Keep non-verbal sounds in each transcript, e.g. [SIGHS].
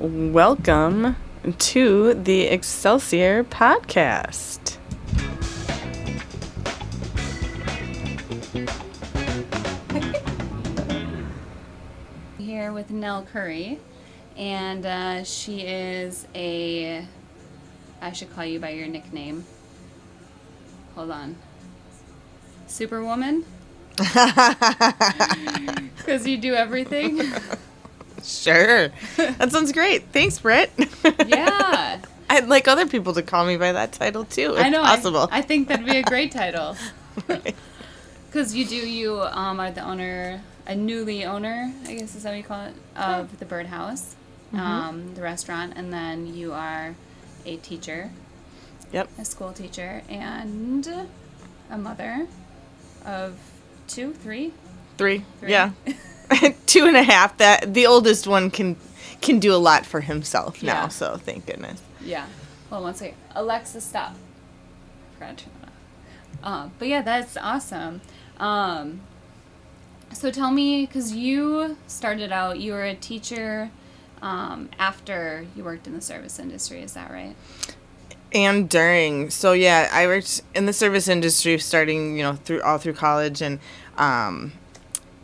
welcome to the Excelsior podcast. [LAUGHS] Here with Nell Currey, and uh, she is a. I should call you by your nickname. Hold on. Superwoman? [LAUGHS] [LAUGHS] Because you do everything? Sure. [LAUGHS] that sounds great. Thanks, Britt. Yeah. [LAUGHS] I'd like other people to call me by that title too, if I know. Possible. I, think that'd be a great title. [LAUGHS] Right. Because you do, you um, are the owner, a newly owner, I guess is how you call it, of the Bird House, Mm-hmm. um, the restaurant, and then you are a teacher, Yep. a school teacher, and a mother of two, three. Three. Three. Yeah. [LAUGHS] Two and a half. That the oldest one can can do a lot for himself now. So thank goodness. Yeah. Well, on one second. Alexa, stop. Forgot to turn that off. Uh, but yeah, that's awesome. Um, so tell me, because you started out, you were a teacher um, after you worked in the service industry. Is that right? and during so yeah i worked in the service industry starting you know through all through college and um,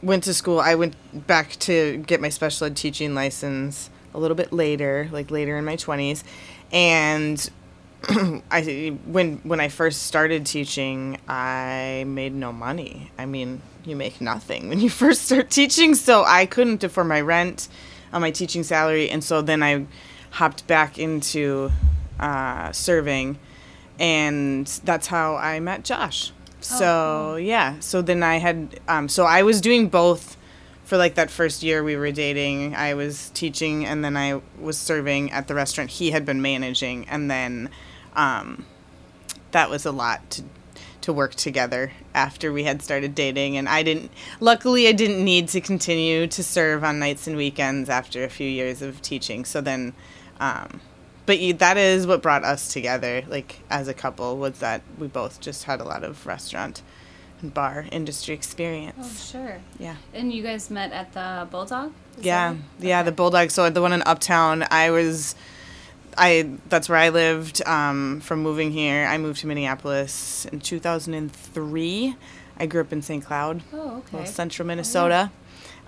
went to school i went back to get my special ed teaching license a little bit later like later in my 20s and [CLEARS THROAT] i when when i first started teaching i made no money. I mean you make nothing when you [LAUGHS] first start teaching. So i couldn't afford my rent on my teaching salary. And so then i hopped back into uh, serving, and that's how I met Josh. So cool. yeah, so then I had um, so I was doing both for like that first year we were dating. I was teaching, and then I was serving at the restaurant he had been managing, and then um, that was a lot to to work together after we had started dating and I didn't luckily I didn't need to continue to serve on nights and weekends after a few years of teaching so then um, but you, that is what brought us together like as a couple was that we both just had a lot of restaurant and bar industry experience. Oh, sure. yeah And you guys met at the Bulldog? Is yeah yeah Okay. the bulldog so the one in uptown i was i that's where i lived um, from moving here i moved to minneapolis in 2003 i grew up in st cloud Oh, okay. central Minnesota.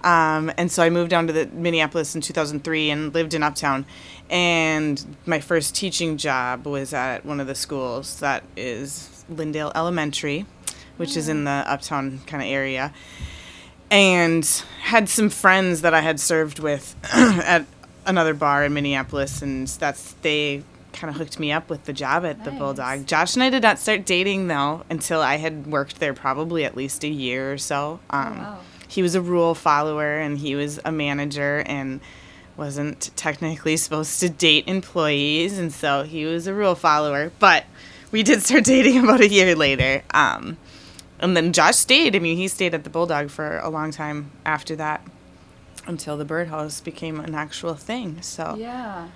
Um, and so I moved down to the Minneapolis in 2003 and lived in Uptown. And my first teaching job was at one of the schools that is Lyndale Elementary, which is in the Uptown kind of area. And had some friends that I had served with [CLEARS THROAT] at another bar in Minneapolis, and that's they kind of hooked me up with the job at the Bulldog. Josh and I did not start dating though until I had worked there probably at least a year or so. Um, wow. He was a rule follower and he was a manager and wasn't technically supposed to date employees, and so he was a rule follower. But we did start [LAUGHS] dating about a year later. Um, and then Josh stayed. I mean, he stayed at the Bulldog for a long time after that until the Bird House became an actual thing. So Yeah.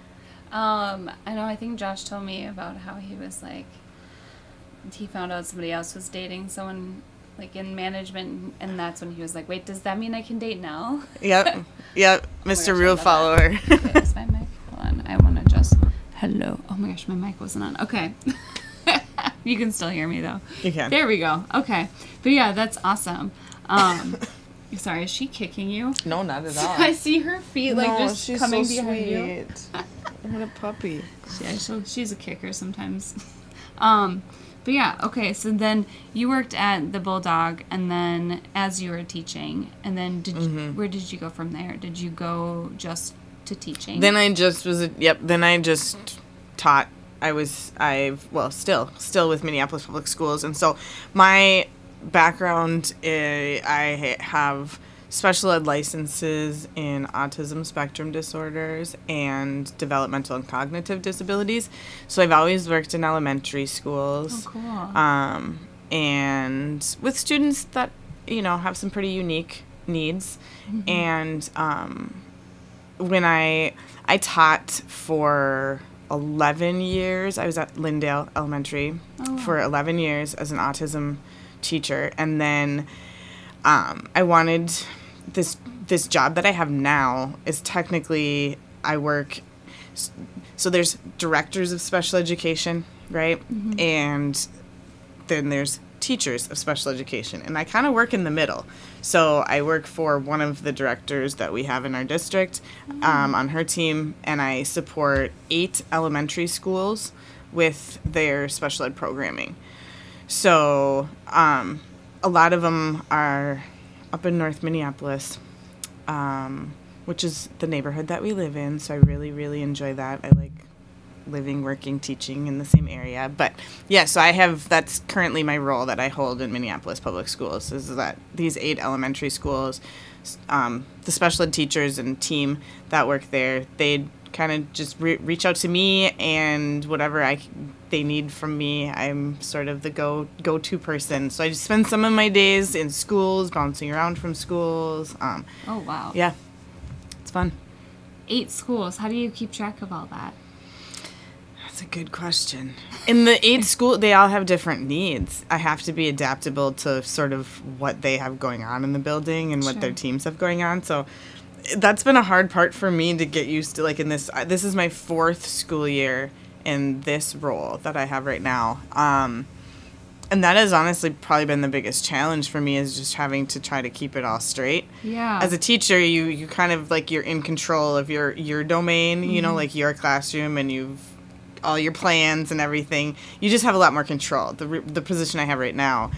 Um, I know, I think Josh told me about how he was like, he found out somebody else was dating someone like in management, and that's when he was like, wait, does that mean I can date now? Yep. [LAUGHS] Yep. my Mr. gosh, Rule. Follower. okay, is my mic? Hold on, I want to just. Hello. Oh my gosh, my mic wasn't on. Okay. [LAUGHS] you can still hear me though. You can. There we go. Okay. But yeah, that's awesome. Um, [LAUGHS] sorry, is she kicking you? No, not at all. I see her feet like just coming behind you. what a puppy. Yeah, so she's a kicker sometimes. um, but yeah, okay. So then you worked at the Bulldog, and then as you were teaching, and then did Mm-hmm. you, where did you go from there? Did you go just to teaching? Then I just was, a, yep, then I just taught. I was, I've, well, still, still with Minneapolis Public Schools. And so my background, uh, I have special ed licenses in autism spectrum disorders and developmental and cognitive disabilities. So I've always worked in elementary schools. oh, cool. um, and with students that you know have some pretty unique needs and um, when i i taught for 11 years i was at lyndale elementary Oh, for 11 years as an autism teacher and then um, i wanted this this job that i have now is technically i work so there's directors of special education, right? And then there's teachers of special education. And I kind of work in the middle. So I work for one of the directors that we have in our district um, on her team, and I support eight elementary schools with their special ed programming. So um, a lot of them are up in North Minneapolis, um, which is the neighborhood that we live in. So I really, really enjoy that. I like living, working, teaching in the same area. But yeah, so I have that's currently my role that I hold in Minneapolis Public Schools is that these eight elementary schools, um, the special ed teachers and team that work there, they kind of just re- reach out to me and whatever I they need from me, I'm sort of the go go to person. So I just spend some of my days in schools, bouncing around from schools. Um, Oh wow. yeah, it's fun. Eight schools. How do you keep track of all that? That's a good question. In the eight [LAUGHS] school, they all have different needs. I have to be adaptable to sort of what they have going on in the building and what their teams have going on. So that's been a hard part for me to get used to. Like in this, uh, this is my fourth school year in this role that I have right now. Um, and that has honestly probably been the biggest challenge for me is just having to try to keep it all straight Yeah. as a teacher you you kind of like you're in control of your your domain you know like your classroom and you've all your plans and everything you just have a lot more control the the position i have right now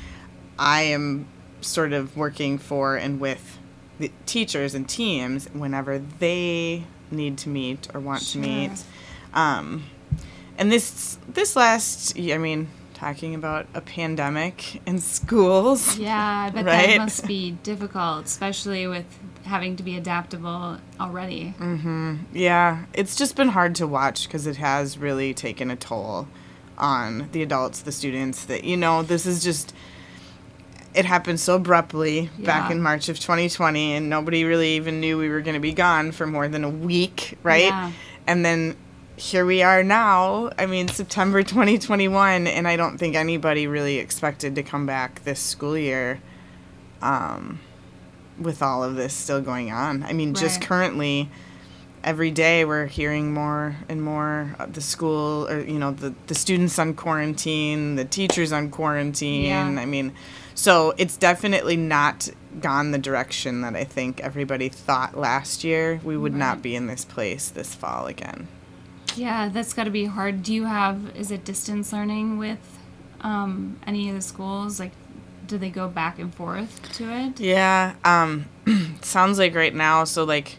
i am sort of working for and with the teachers and teams whenever they need to meet or want Sure. to meet um, and this this last i mean talking about a pandemic in schools yeah, I bet [LAUGHS] Right? that must be difficult, especially with having to be adaptable already. Mm-hmm. Yeah, it's just been hard to watch because it has really taken a toll on the adults, the students. That you know, this is just it happened so abruptly back in March of 2020, and nobody really even knew we were going to be gone for more than a week, right? Yeah. And then here we are now. I mean, September 2021, and I don't think anybody really expected to come back this school year. Um, with all of this still going on. I mean, just currently, every day we're hearing more and more of the school or you know the the students on quarantine, the teachers on quarantine. Yeah. I mean, so it's definitely not gone the direction that I think everybody thought last year. We would Right. not be in this place this fall again. Yeah, that's got to be hard. Do you have, is it distance learning with um, any of the schools? Like, do they go back and forth to it? Yeah, um, [CLEARS THROAT] sounds like right now. So like,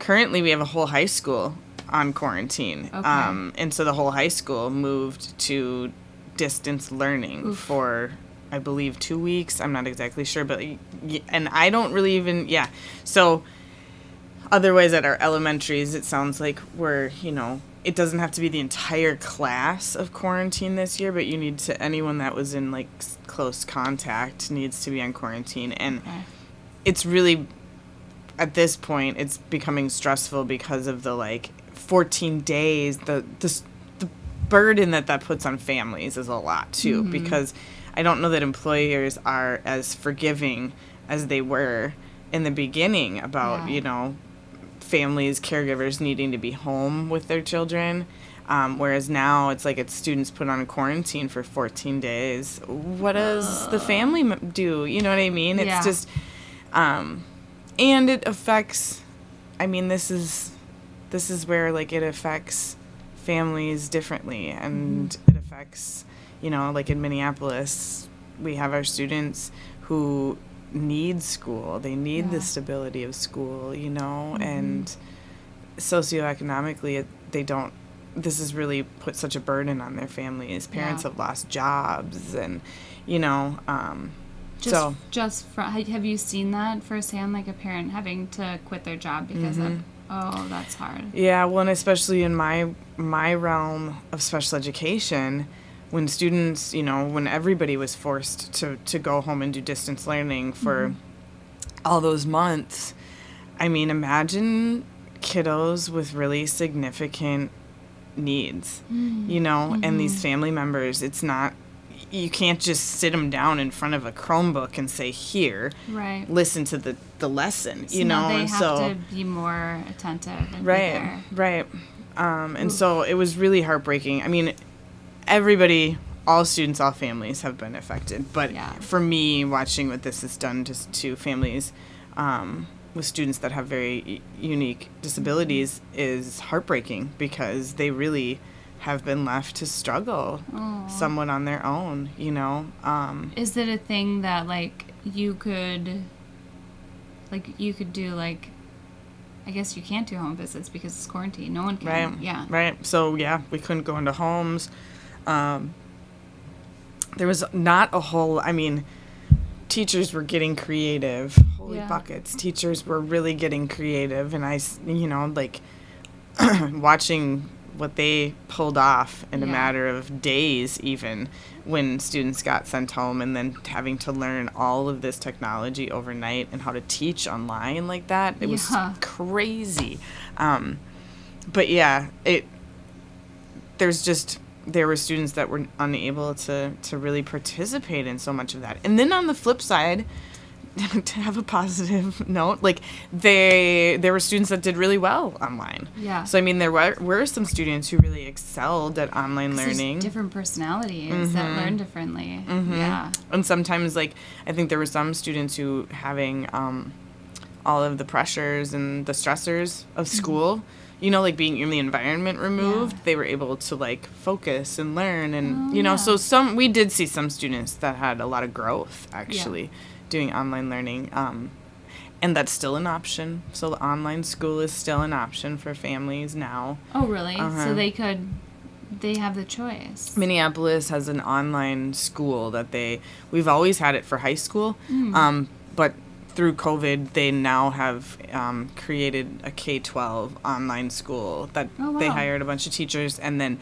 currently we have a whole high school on quarantine, Okay. um, and so the whole high school moved to distance learning Oof. for, I believe, two weeks. I'm not exactly sure, but and I don't really even yeah. So otherwise at our elementaries, it sounds like we're you know. It doesn't have to be the entire class of quarantine this year, but you need to anyone that was in like close contact needs to be on quarantine and Okay. it's really at this point it's becoming stressful because of the like 14 days the the, the burden that that puts on families is a lot too mm-hmm. because i don't know that employers are as forgiving as they were in the beginning about Yeah. you know families caregivers needing to be home with their children. Um, whereas now it's like it's students put on a quarantine for 14 days. What does the family do? You know what i mean? It's Yeah. just um, and it affects i mean this is this is where like it affects families differently and it affects you know like in minneapolis we have our students who need school they need Yeah. the stability of school you know and socioeconomically it, they don't this has really put such a burden on their families parents Yeah. have lost jobs and you know um, Just, so just fr- have you seen that firsthand? Like a parent having to quit their job because of, oh, that's hard. Yeah, well, and especially in my my realm of special education, when students, you know, when everybody was forced to to go home and do distance learning for mm-hmm. all those months, I mean, imagine kiddos with really significant needs, mm-hmm. you know, and these mm-hmm. family members. It's not you can't just sit them down in front of a Chromebook and say, "Here, Right. listen to the the lesson," So you know, they have so to be more attentive. Right right Um, and so it was really heartbreaking. I mean, everybody, all students, all families have been affected. But Yeah. for me, watching what this has done to, to families um, with students that have very unique disabilities is heartbreaking because they really have been left to struggle Aw. somewhat on their own, you know? Um, Is it a thing that like you could like you could do like I guess you can't do home visits because it's quarantine. No one can. Right. Yeah. Right. So yeah, we couldn't go into homes. Um, there was not a whole. I mean, teachers were getting creative. Holy Yeah. buckets! Teachers were really getting creative, and I, you know, like [CLEARS THROAT] watching what they pulled off in a matter of days, even when students got sent home, and then having to learn all of this technology overnight and how to teach online like that. It was crazy. Um, but yeah, it there's just there were students that were unable to to really participate in so much of that. And then on the flip side, [LAUGHS] to have a positive [LAUGHS] note, like they there were students that did really well online. Yeah. So I mean, there were were some students who really excelled at online learning. different personalities that learn differently. Mm-hmm. Yeah. and sometimes like i think there were some students who having um, all of the pressures and the stressors of school you know like being in the environment removed Yeah. they were able to like focus and learn and Oh, you know yeah. so some we did see some students that had a lot of growth actually doing online learning um, and that's still an option so the online school is still an option for families now Oh, really? Uh-huh. So they could, they have the choice. Minneapolis has an online school that they we've always had it for high school, Hmm. um, but through COVID they now have um, created a K twelve online school that Oh, they hired a bunch of teachers and then.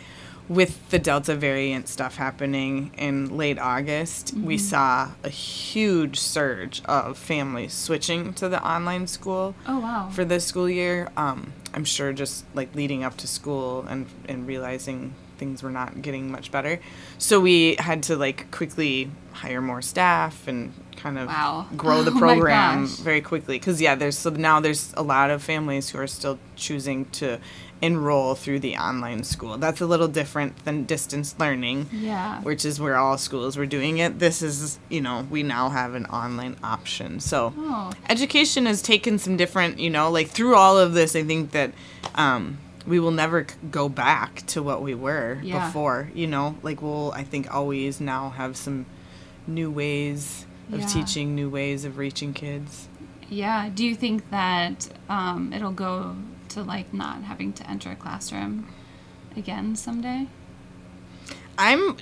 With the Delta variant stuff happening in late August, we Mm-hmm. saw a huge surge of families switching to the online school Oh, wow. for this school year. Um, I'm sure just like leading up to school and and realizing things were not getting much better, so we had to like quickly hire more staff and kind of Wow. grow the [LAUGHS] Oh program gosh. very quickly. Because yeah, there's so now there's a lot of families who are still choosing to enroll through the online school. That's a little different than distance learning yeah. which is where all schools were doing it. This is, you know, we now have an online option. So Oh. education has taken some different, you know, like through all of this, I think that um, we will never go back to what we were Yeah. before, you know, like we'll, I think, always now have some new ways of Yeah. teaching, new ways of reaching kids. Yeah. Do you think that um, it'll go to like not having to enter a classroom again someday? I'm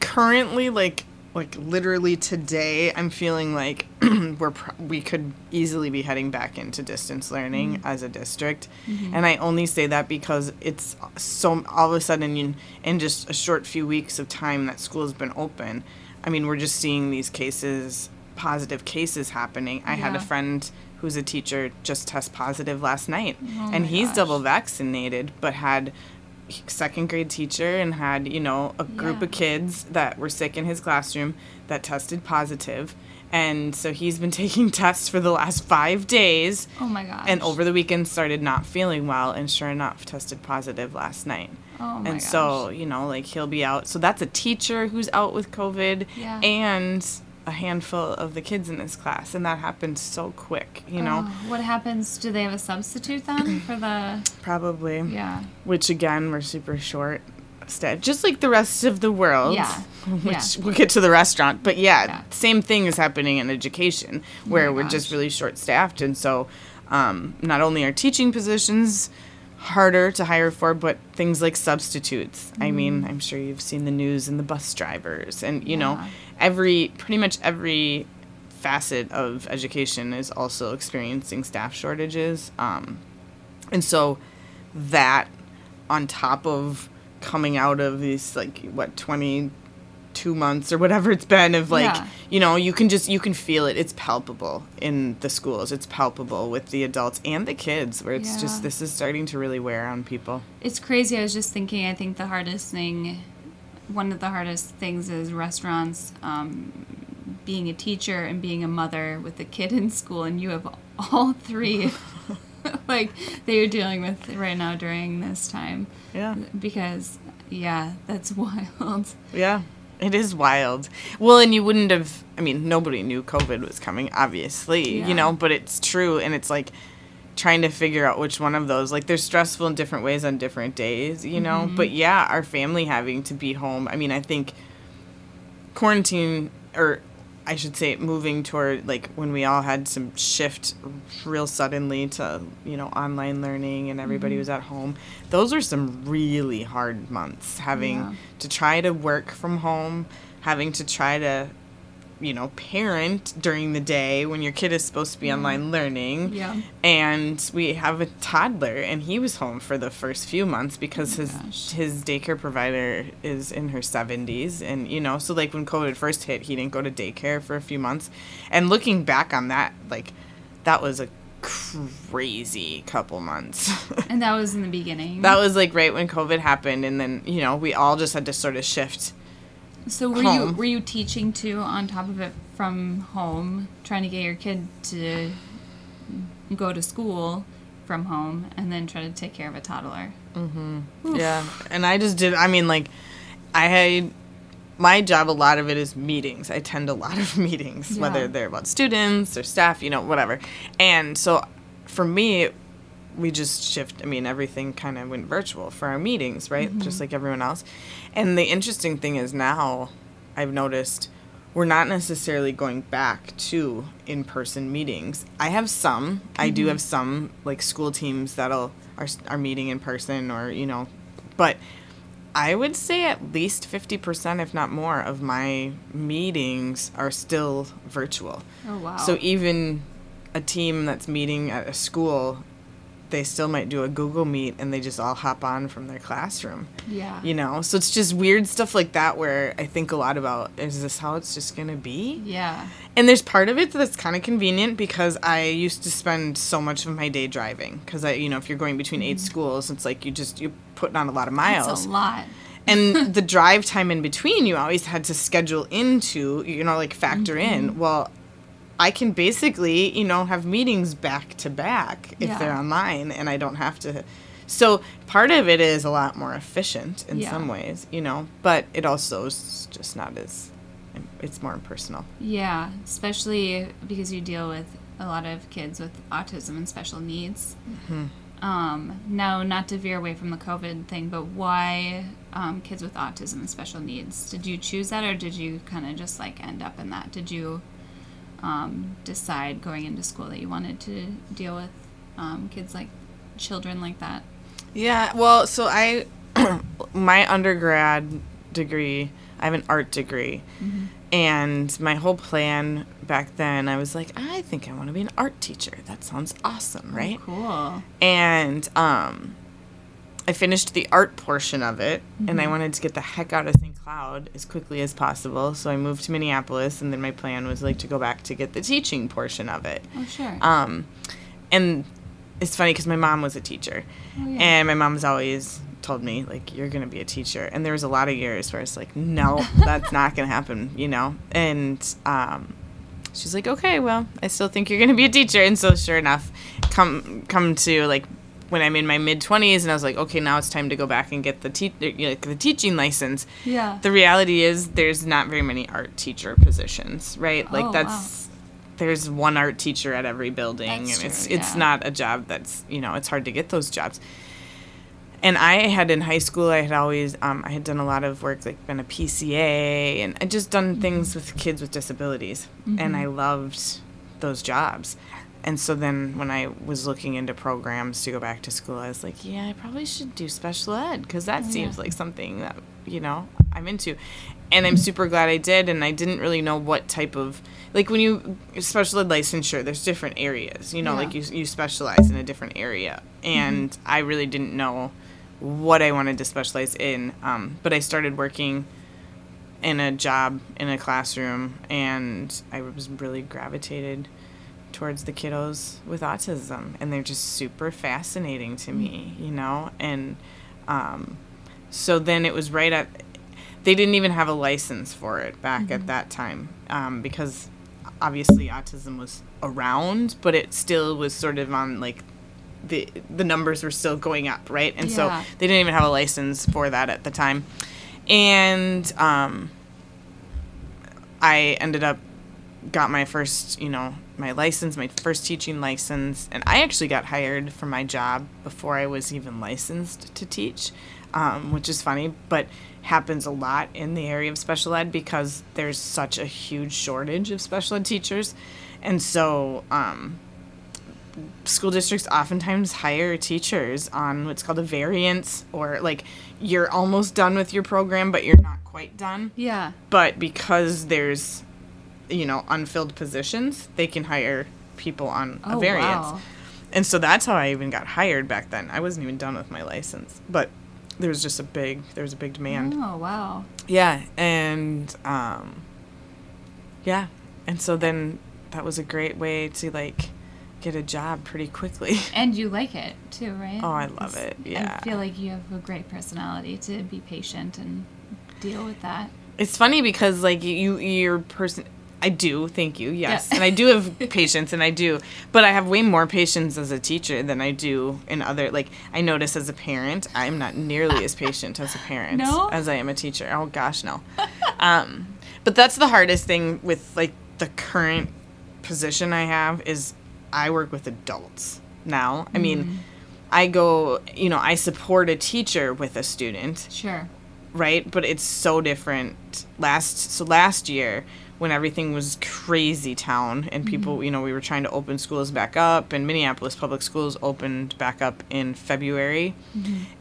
currently like like literally today I'm feeling like [CLEARS THROAT] we're pro- we could easily be heading back into distance learning as a district. And I only say that because it's so all of a sudden in, in just a short few weeks of time that school's been open. I mean, we're just seeing these cases positive cases happening. I had a friend who's a teacher just test positive last night Oh and he's gosh. double vaccinated but had second grade teacher and had you know a group Yeah. of kids that were sick in his classroom that tested positive and so he's been [LAUGHS] taking tests for the last five days Oh my god and over the weekend started not feeling well and sure enough tested positive last night Oh my and gosh. so you know like he'll be out so that's a teacher who's out with covid Yeah. and a handful of the kids in this class and that happened so quick you know Oh, what happens? Do they have a substitute then for the? [CLEARS THROAT] probably Yeah. which again we're super short staffed just like the rest of the world Yeah. [LAUGHS] which Yeah. we'll get to the restaurant but yeah, Yeah. same thing is happening in education where we're just really short staffed and so um, not only are teaching positions harder to hire for but things like substitutes. I mean i'm sure you've seen the news and the bus drivers and you know every pretty much every facet of education is also experiencing staff shortages um, and so that on top of coming out of these like what 22 months or whatever it's been of like Yeah. you know you can just you can feel it it's palpable in the schools it's palpable with the adults and the kids where it's Yeah. just this is starting to really wear on people It's crazy. I was just thinking. I think the hardest thing, one of the hardest things, is restaurants. Um, being a teacher and being a mother with a kid in school, and you have all three [LAUGHS] like that you're dealing with right now during this time. Yeah. Because yeah, that's [LAUGHS] wild. Yeah. It is wild. Well, and you wouldn't have I mean, nobody knew COVID was coming, obviously, Yeah. you know, but it's true and it's like trying to figure out which one of those like they're stressful in different ways on different days, you know. Mm-hmm. But yeah, our family having to be home. I mean, I think quarantine or I should say moving toward like when we all had some shift real suddenly to, you know, online learning and everybody mm-hmm. was at home. Those were some really hard months having Yeah. to try to work from home, having to try to you know, parent during the day when your kid is supposed to be online learning. Yeah. And we have a toddler and he was home for the first few months because oh his gosh. his daycare provider is in her 70s and you know, so like when COVID first hit, he didn't go to daycare for a few months. And looking back on that, like that was a crazy couple months. And that [LAUGHS] was in the beginning. that was like right when COVID happened and then, you know, we all just had to sort of shift so were you were you teaching too on top of it from home, trying to get your kid to go to school from home and then try to take care of a toddler? Mm-hmm. Yeah, and I just did. I mean, like, I had my job. A lot of it is meetings. I attend a lot of [LAUGHS] meetings, Yeah. whether they're about students or staff, you know, whatever. And so, for me, we just shift. I mean, everything kind of went virtual for our meetings, right? Just like everyone else. And the interesting thing is now, I've noticed. We're not necessarily going back to in-person meetings. I have some. I do mm-hmm. have some like school teams that'll are are meeting in person or you know, but I would say at least 50%, if not more, of my meetings are still virtual. Oh wow. So even a team that's meeting at a school, they still might do a Google Meet and they just all hop on from their classroom. yeah. You know, so it's just weird stuff like that where I think a lot about is this how it's just going to be? Yeah. And there's part of it that's kind of convenient because I used to spend so much of my day driving because I, you know, if you're going between eight schools, it's like you just you're putting on a lot of miles That's a lot. and [LAUGHS] the drive time in between you always had to schedule into you know like factor Mm-hmm. in well i can basically you know have meetings back to back if Yeah. they're online and i don't have to so part of it is a lot more efficient in Yeah. some ways you know but it also is just not as it's more impersonal Yeah, especially because you deal with a lot of kids with autism and special needs. Um, now, not to veer away from the COVID thing, but why um, kids with autism and special needs? Did you choose that, or did you kind of just like end up in that? Did you um, decide going into school that you wanted to deal with um, kids like children like that? Yeah, well, so I, [CLEARS THROAT] my undergrad degree, I have an art degree. And my whole plan back then, I was like, I think I want to be an art teacher. That sounds awesome, right? Cool. And um, I finished the art portion of it, and I wanted to get the heck out of St. Cloud as quickly as possible. So I moved to Minneapolis, and then my plan was like to go back to get the teaching portion of it. Oh, sure. Um, and it's funny because my mom was a teacher, Oh, yeah. and my mom's always told me like you're gonna be a teacher. And there was a lot of years where it's like, no, [LAUGHS] that's not gonna happen, you know. And um, she's like, okay, well, I still think you're gonna be a teacher. And so sure enough, come come to like when I'm in my mid twenties, and I was like, okay, now it's time to go back and get the te- like the teaching license yeah. the reality is there's not very many art teacher positions, right? Like Oh, that's there's one art teacher at every building That's and it's true, it's yeah. not a job that's, you know, it's hard to get those jobs. And I had in high school I had always um, I had done a lot of work like been a PCA and I just done things with kids with disabilities and I loved those jobs. And so then when I was looking into programs to go back to school, I was like, yeah, I probably should do special ed because that Oh, seems like something that, you know, I'm into. And I'm super glad I did. And I didn't really know what type of, like when you, special ed licensure, there's different areas, you know, Yeah. like you, you specialize in a different area. And I really didn't know what I wanted to specialize in. Um, but I started working in a job in a classroom and I was really gravitated towards the kiddos with autism and they're just super fascinating to me you know and um, so then it was right at they didn't even have a license for it back at that time um, because obviously autism was around but it still was sort of on like the the numbers were still going up, right? And so they didn't even have a license for that at the time. And um, I ended up got my first, you know, my license, my first teaching license, and I actually got hired for my job before I was even licensed to teach, um, which is funny, but happens a lot in the area of special ed because there's such a huge shortage of special ed teachers, and so um, school districts oftentimes hire teachers on what's called a variance, or like you're almost done with your program, but you're not quite done Yeah. but because there's you know unfilled positions they can hire people on a Oh, variance wow. and so that's how i even got hired back then i wasn't even done with my license but there was just a big there was a big demand Oh wow. yeah and um yeah and so then that was a great way to like get a job pretty quickly [LAUGHS] And you like it too, right? Oh, I love it, yeah. I feel like you have a great personality to be patient and deal with that. It's funny because like you your person I do, thank you. Yes. Yeah. And I do have [LAUGHS] patience and I do, but I have way more patience as a teacher than I do in other like I notice as a parent, I'm not nearly as patient as a parent No? as I am a teacher. Oh gosh, no. um but that's the hardest thing with like the current position I have is I work with adults now. I mean, I go, you know, I support a teacher with a student Sure. right? But it's so different. Last so last year when everything was crazy town and people, you know, we were trying to open schools back up and Minneapolis public schools opened back up in February.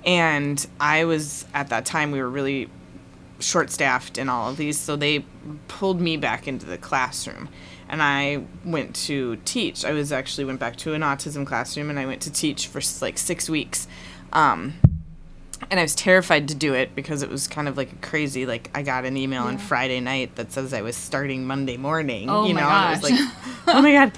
And I was at that time we were really short staffed in all of these, so they pulled me back into the classroom. And I went to teach. I was actually went back to an autism classroom and I went to teach for like 6 weeks. Um, and I was terrified to do it because it was kind of like a crazy. Like I got an email on Friday night that says I was starting Monday morning. Oh you my know, and it was like, [LAUGHS] oh my god.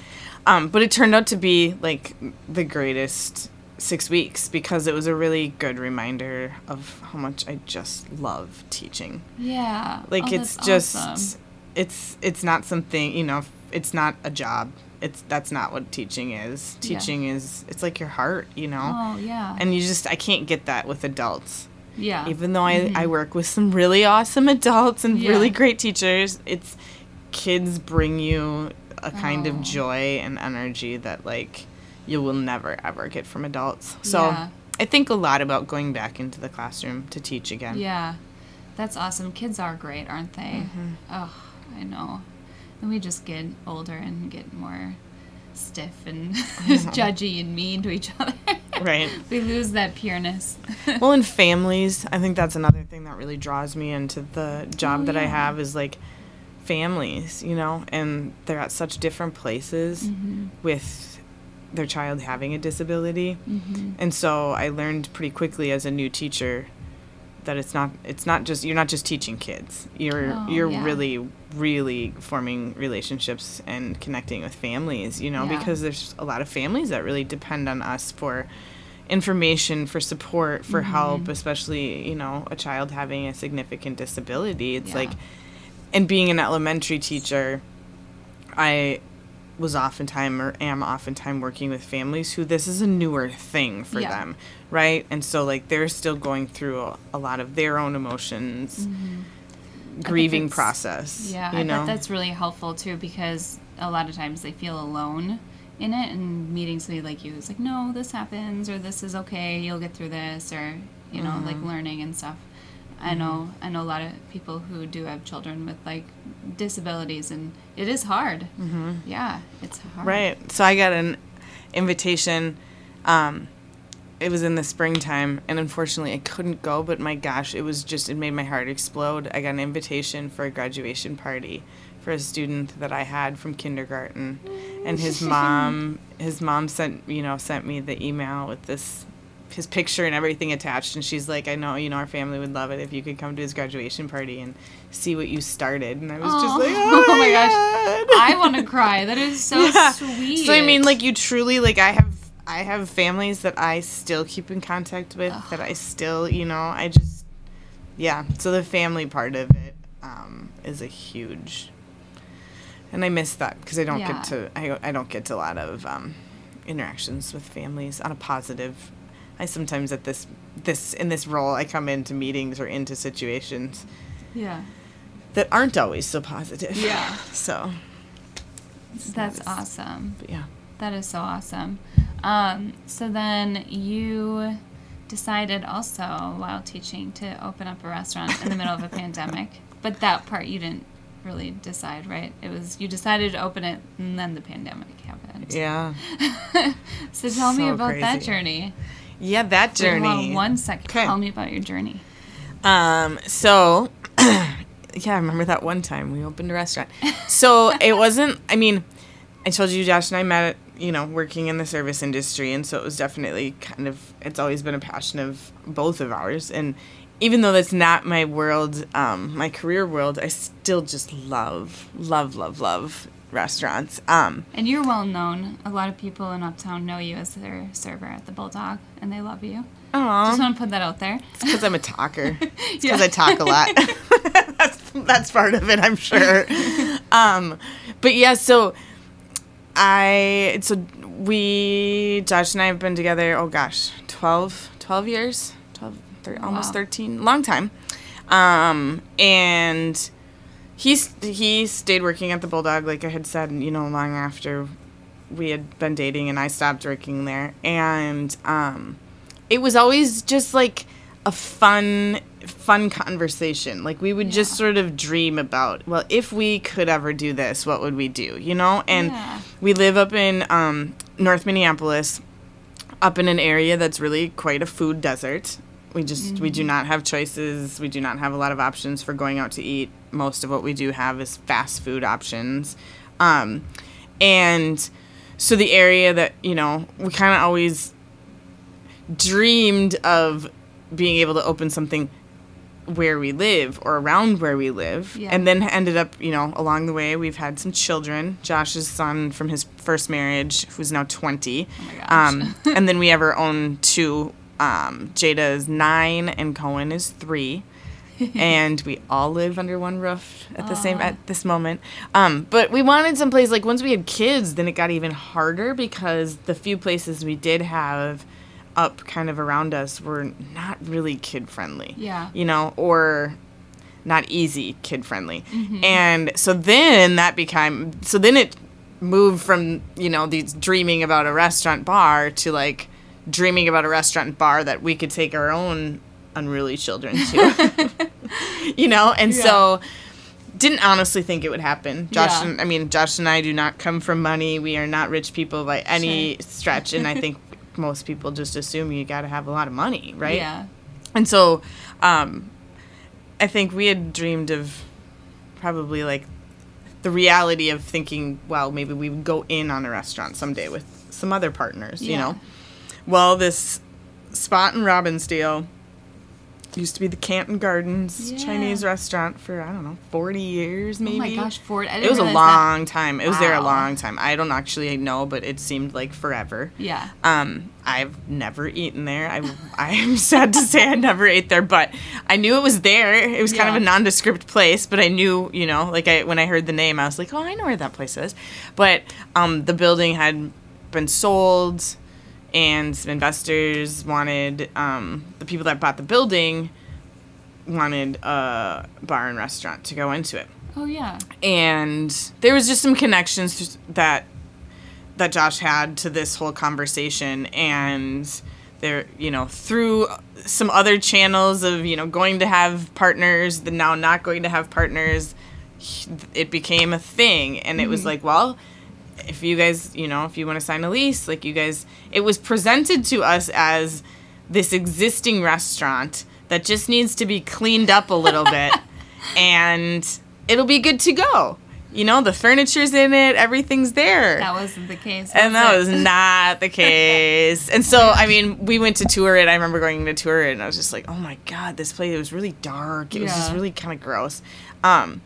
Um, but it turned out to be like the greatest six weeks because it was a really good reminder of how much I just love teaching. Yeah. Like Oh, it's just, awesome. it's it's not something you know. It's not a job. It's that's not what teaching is. Yeah. Teaching is it's like your heart, you know. Oh yeah. And you just I can't get that with adults yeah. even though I, I work with some really awesome adults and Yeah. really great teachers it's kids bring you a kind Oh. of joy and energy that like you will never ever get from adults so Yeah. i think a lot about going back into the classroom to teach again Yeah, that's awesome. Kids are great, aren't they? Mm-hmm. Oh, I know. And we just get older and get more stiff and [LAUGHS] judgy and mean to each other. [LAUGHS] right we lose that pureness. [LAUGHS] well in families i think that's another thing that really draws me into the job Oh, that i have is like families you know and they're at such different places Mm-hmm. with their child having a disability hmm and so i learned pretty quickly as a new teacher that it's not it's not just you're not just teaching kids you're Oh, you're yeah. really really forming relationships and connecting with families you know Yeah. because there's a lot of families that really depend on us for information for support for Mm-hmm. help especially you know a child having a significant disability it's Yeah. like and being an elementary teacher i was oftentimes or am oftentimes working with families who this is a newer thing for Yeah. them right and so like they're still going through a, a lot of their own emotions grieving process Yeah, you I know that's really helpful too because a lot of times they feel alone in it and meeting somebody like you is like, no, this happens or this is okay, you'll get through this or you know, like Mm-hmm. learning and stuff. I know I know a lot of people who do have children with like disabilities and it is hard. Mm-hmm. Yeah, it's hard. Right. So I got an invitation. Um, it was in the springtime, and unfortunately, I couldn't go. But my gosh, it was just it made my heart explode. I got an invitation for a graduation party for a student that I had from kindergarten, and his [LAUGHS] mom, his mom sent you know sent me the email with this his picture and everything attached and she's like i know you know our family would love it if you could come to his graduation party and see what you started and i was just like oh, Oh my my gosh. God. [LAUGHS] I want to cry. That is so Yeah. sweet. So I mean, like you truly like I have I have families that I still keep in contact with that I still you know I just yeah. So the family part of it um, is a huge, and I miss that because I don't Yeah. get to I I don't get to a lot of um, interactions with families on a positive. I sometimes at this this in this role I come into meetings or into situations Yeah. that aren't always so positive. Yeah. [LAUGHS] So, That's is- awesome. yeah. That is so awesome. Um, so then you decided also while teaching to open up a restaurant in the middle of a [LAUGHS] pandemic. But that part you didn't really decide, right? It was you decided to open it and then the pandemic happened. Yeah. [LAUGHS] so tell me So about that journey. Yeah, that Wait, hold on journey. one second. 'Kay. Tell me about your journey. Um, so [CLEARS THROAT] yeah, I remember that one time we opened a restaurant. So it wasn't I mean, I told you Josh and I met you know, working in the service industry and so it was definitely kind of it's always been a passion of both of ours and even though that's not my world, um, my career world, I still just love, love, love, love restaurants. Um, And you're well known. A lot of people in Uptown know you as their server at the Bulldog, and they love you. aw. Just want to put that out there. It's because I'm a talker. [LAUGHS] It's Yeah. because I talk a lot. [LAUGHS] [LAUGHS] that's that's part of it, I'm sure. Um, but yeah, so I so we Josh and I have been together. Oh gosh, 12, 12 years, 12, thir- almost thirteen, long time. Um, and he's he stayed working at the Bulldog, like I had said, you know, long after we had been dating, and I stopped working there, and um it was always just like a fun fun conversation. Like we would just sort of dream about well if we could ever do this what would we do you know? And Yeah. we live up in um, north minneapolis up in an area that's really quite a food desert. We just we do not have choices. We do not have a lot of options for going out to eat. Most of what we do have is fast food options. Um, and so the area that you know we kind of always dreamed of being able to open something where we live or around where we live. Yeah. and then ended up you know along the way we've had some children. Josh's son from his first marriage who's now 20 Oh um, [LAUGHS] and then we have our own two um, jada is nine and cohen is three. [LAUGHS] And we all live under one roof at the same at this moment. Um, but we wanted some place like once we had kids, then it got even harder because the few places we did have up kind of around us were not really kid friendly. Yeah. You know, or not easy kid friendly. Mm-hmm. And so then that became so then it moved from, you know, these dreaming about a restaurant bar to like dreaming about a restaurant bar that we could take our own unruly children to. [LAUGHS] [LAUGHS] you know, and so didn't honestly think it would happen. Josh Yeah. and I mean Josh and I do not come from money. We are not rich people by any Sure. stretch and I think [LAUGHS] most people just assume you got to have a lot of money, right? Yeah. And so, um, I think we had dreamed of probably like the reality of thinking, well, maybe we would go in on a restaurant someday with some other partners, you know? Well, this spot in Robbinsdale used to be the Canton Gardens Yeah. Chinese restaurant for, I don't know, 40 years maybe. Oh my gosh, didn't It was a long time. It was there a long time. I don't actually know, but it seemed like forever. Yeah. Um, I've never eaten there. I [LAUGHS] I am sad to say I never ate there, but I knew it was there. It was kind of a nondescript place, but I knew, you know, like I when I heard the name, I was like, oh, I know where that place is. But um, the building had been sold, and some investors wanted um, the people that bought the building wanted a bar and restaurant to go into it. Oh yeah. and there was just some connections that that Josh had to this whole conversation. And there you know through some other channels of you know going to have partners the now not going to have partners it became a thing. And it was like well if you guys you know if you want to sign a lease like you guys it was presented to us as this existing restaurant that just needs to be cleaned up a little [LAUGHS] bit and it'll be good to go you know the furniture's in it everything's there That wasn't the case. and that was was [LAUGHS] not the case. And so, I mean, we went to tour it. I remember going to tour it, and I was just like, "Oh my god, this place! It was really dark. It was just really kind of gross." Um,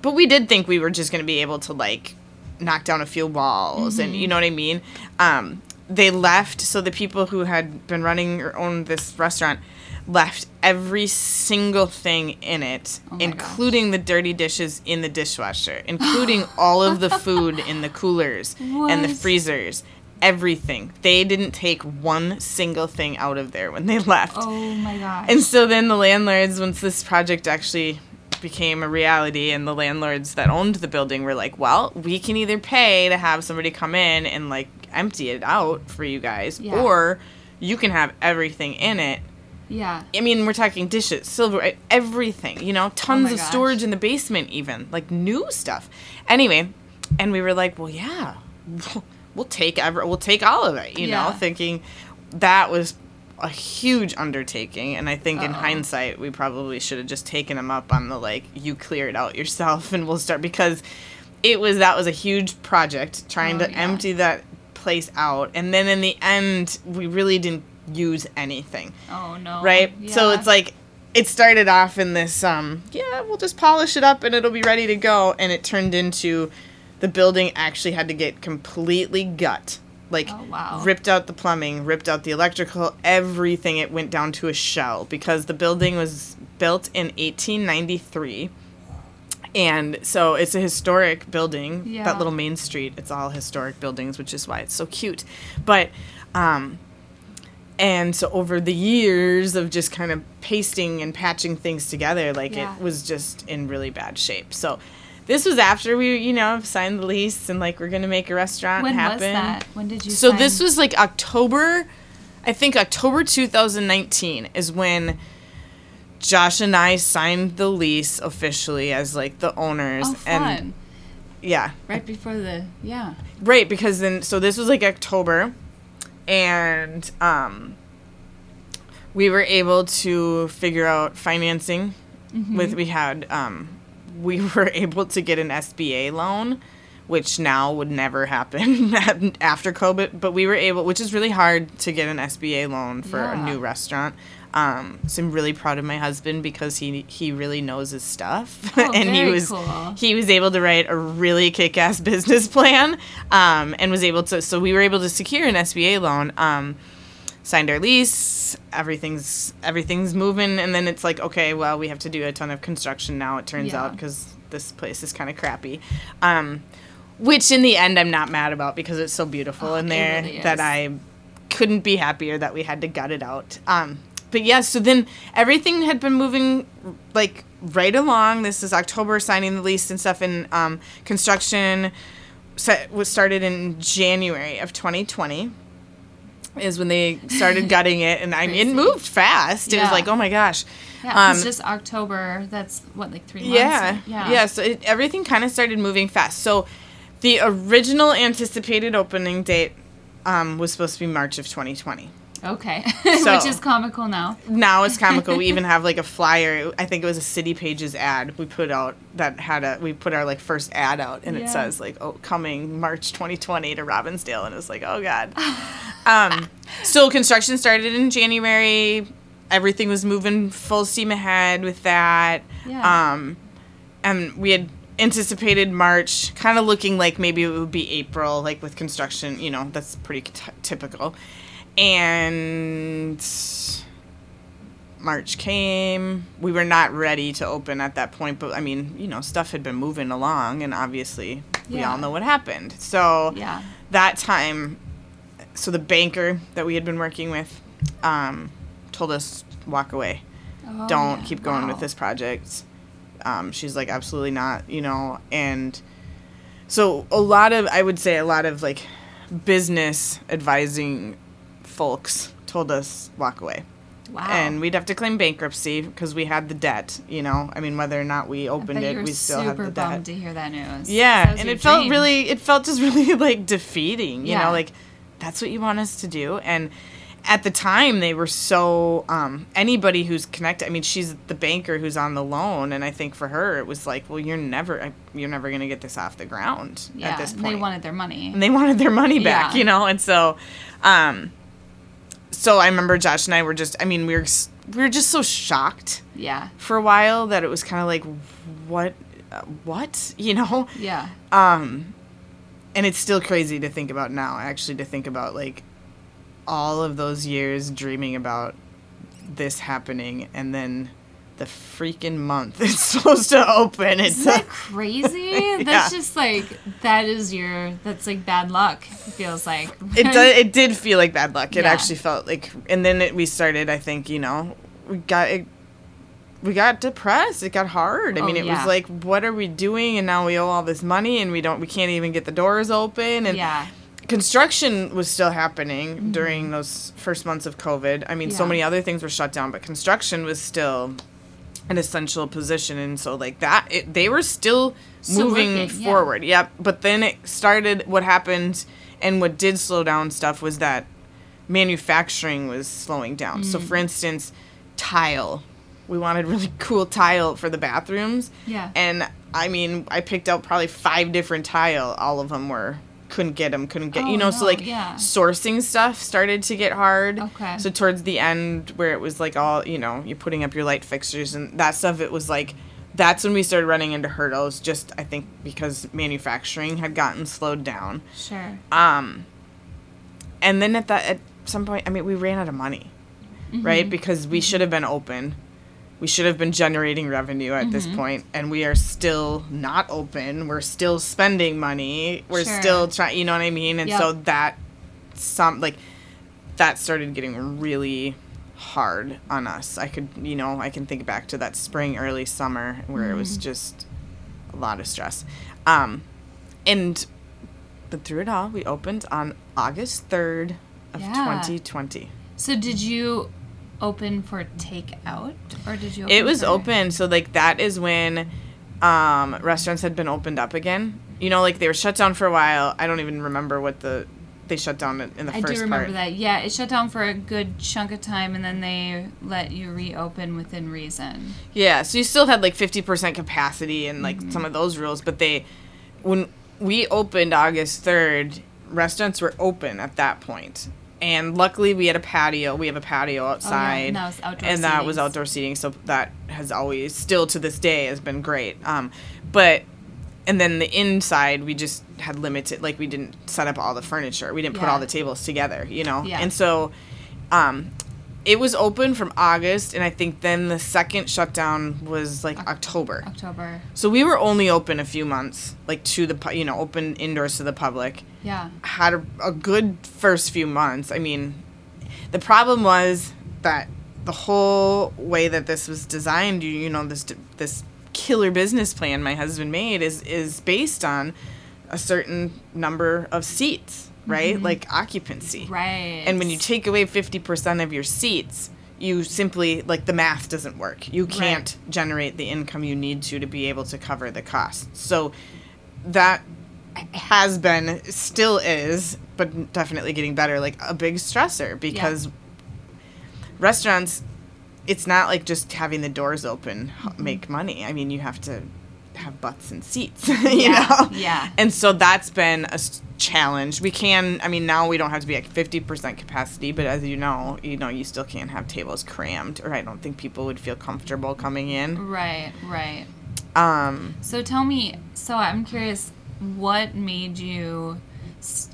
but we did think we were just going to be able to like knock down a few walls, and Mm-hmm. you know what I mean. Um, they left, so the people who had been running or owned this restaurant left every single thing in it, Oh including the dirty dishes in the dishwasher, [GASPS] including all of the food in the coolers and the freezers. everything. They didn't take one single thing out of there when they [LAUGHS] left. Oh my gosh. And so then the landlords, once this project actually became a reality, and the landlords that owned the building were like, well, we can either pay to have somebody come in and like empty it out for you guys, Yeah. or you can have everything in it. yeah. I mean, we're talking dishes, silver, everything, you know, oh tons my of gosh. storage in the basement, even like new stuff. Anyway, and we were like, well, yeah, [LAUGHS] we'll take ever, we'll take all of it, you Yeah. know, thinking that was a huge undertaking. And I think in Uh-oh. hindsight, we probably should have just taken them up on the like, you clear it out yourself, and we'll start because it was that was a huge project trying Oh, to yeah. empty that place out, and then in the end, we really didn't use anything Oh no. right? So it's like it started off in this um yeah, we'll just polish it up and it'll be ready to go and it turned into the building actually had to get completely gut. Like Oh, wow. ripped out the plumbing, ripped out the electrical, everything it went down to a shell because the building was built in 1893. And so it's a historic building. Yeah. That little main street, it's all historic buildings, which is why it's so cute. But um and so over the years of just kind of pasting and patching things together, like Yeah. it was just in really bad shape. So this was after we, you know, signed the lease and like we're gonna make a restaurant when happen. was that? When did you? So sign? this was like October, I think October 2019 is when Josh and I signed the lease officially as like the owners. Oh, fun. And yeah, right before the yeah. right because then so this was like October, and um, we were able to figure out financing. With we had um, we [LAUGHS] were able to get an SBA loan, which now would never happen [LAUGHS] after COVID. But we were able, which is really hard to get an SBA loan for Yeah. a new restaurant. Um, so I'm really proud of my husband because he he really knows his stuff, [LAUGHS] Oh, and he was cool. he was able to write a really kick-ass business plan, um, and was able to. So we were able to secure an SBA loan. Um, signed our lease everything's everything's moving and then it's like okay well we have to do a ton of construction now it turns Yeah. out because this place is kind of crappy. Um, which in the end i'm not mad about because it's so beautiful Oh, in there really that i couldn't be happier that we had to gut it out. Um, but yeah so then everything had been moving like right along. This is october signing the lease and stuff and um, construction set, was started in january of 2020 is when they started [LAUGHS] gutting it and i mean it moved fast. It was like oh my gosh. Yeah, Um, just October. That's what like three months. yeah. Yeah, so it, everything kind of started moving fast. So the original anticipated opening date um, was supposed to be march of 2020 Okay. [LAUGHS] So- Which is comical now. now it's comical we even [LAUGHS] have like a flyer i think it was a city pages ad we put out that had a we put our like first ad out and Yeah. it says like oh coming march 2020 to robbinsdale and it's like oh god um so construction started in january everything was moving full steam ahead with that Yeah. um and we had anticipated march kind of looking like maybe it would be april like with construction you know that's pretty t- typical and March came. We were not ready to open at that point, but I mean, you know, stuff had been moving along, and obviously, we all know what happened. So Yeah. that time, so the banker that we had been working with um, told us walk away. Oh, Don't yeah. keep going with this project. Um, she's like, absolutely not, you know, and so a lot of, I would say, a lot of like business advising folks told us walk away Wow. and we'd have to claim bankruptcy because we had the debt. You know, I mean, whether or not we opened it, we still had the bummed debt. to hear that news. Yeah, That and it felt really, it felt just [LAUGHS] really like defeating. You Yeah. know, like that's what you want us to do, and at the time they were so um, anybody who's connected. I mean, she's the banker who's on the loan, and I think for her it was like, well, you're never, you're never gonna get this off the ground Yeah. at this and point They wanted their money. and they wanted their money back, Yeah. you know. And so, um, so I remember Josh and I were just, I mean, we were we were just so shocked yeah. for a while that it was kind of like, what, uh, what, [LAUGHS] you know. Yeah. Um, and it's still crazy to think about now. Actually, to think about like all of those years dreaming about this happening and then the freaking month [LAUGHS] it's supposed to open. It's Isn't that [LAUGHS] crazy? That's Yeah. just like that is your that's like bad luck. It feels like it [LAUGHS] did, it did feel like bad luck. It Yeah. actually felt like, and then it, we started. I think you know, we got it. We got depressed. It got hard. I Oh, mean, it yeah. was like, what are we doing? And now we owe all this money, and we don't. We can't even get the doors open. And yeah, construction was still happening during mm-hmm. those first months of COVID. I mean, so many other things were shut down, but construction was still an essential position, and so like that, it, they were still Still moving working, yeah. forward. Yep. But then it started. What happened, and what did slow down stuff was that manufacturing was slowing down. So, Mm. for instance, tile. We wanted really [LAUGHS] cool tile for the bathrooms. Yeah. And I mean, I picked out probably five different tile. All of them were couldn't get them, couldn't get Oh, you know. so like yeah. sourcing stuff started to get hard. Okay. So towards the end, where it was like all you know, you're putting up your light fixtures and that stuff. It was like that's when we started running into hurdles. Just I think because manufacturing had gotten slowed down. sure. Um, and then at that at some point, I mean, we ran out of money, Mm-hmm. right? Because we should have been open. We should have been generating revenue at Mm-hmm. this point, and we are still not open. We're still spending money. We're Sure. still trying. You know what I mean? And Yep. so that some like that started getting really hard on us. I could, you know, I can think back to that spring, early summer where it was Mm-hmm. just a lot of stress. Um, and but through it all, we opened on August 3rd of Yeah. 2020. So did you open for takeout or did you? Open It was for- open, so like that is when um, restaurants had been opened up again. You know, like they were shut down for a while. I don't even remember what the they shut down in the I first do remember part. that. Yeah, it shut down for a good chunk of time, and then they let you reopen within reason. Yeah, so you still had like 50% capacity and like Mm-hmm. some of those rules, but they when we opened August 3rd, restaurants were open at that point. And luckily we had a patio. We have a patio outside. and that was outdoor And that was outdoor seating, so that has always still to this day has been great. Um but and then the inside we just had limited like we didn't set up all the furniture. We didn't put all the tables together, you know. Yeah. And so um it was open from August, and I think then the second shutdown was like October. October. So we were only open a few months, like to the pu- you know open indoors to the public. Yeah. Had a, a good first few months. I mean, the problem was that the whole way that this was designed, you, you know, this this killer business plan my husband made is is based on a certain number of seats, right? Mm-hmm. Like occupancy. Right. And when you take away 50% of your seats, you simply, like, the math doesn't work. You can't generate the income you need to to be able to cover the costs. So that has been, still is, but definitely getting better, like a big stressor because restaurants, it's not like just having the doors open h- mm-hmm. make money. I mean, you have to have butts and seats, [LAUGHS] you Yeah, know? yeah. And so that's been a challenge. We can, I mean, now we don't have to be at 50% capacity, but as you know, you know, you still can't have tables crammed, or I don't think people would feel comfortable coming in. Right. Right. Um, So tell me. So I'm curious. What made you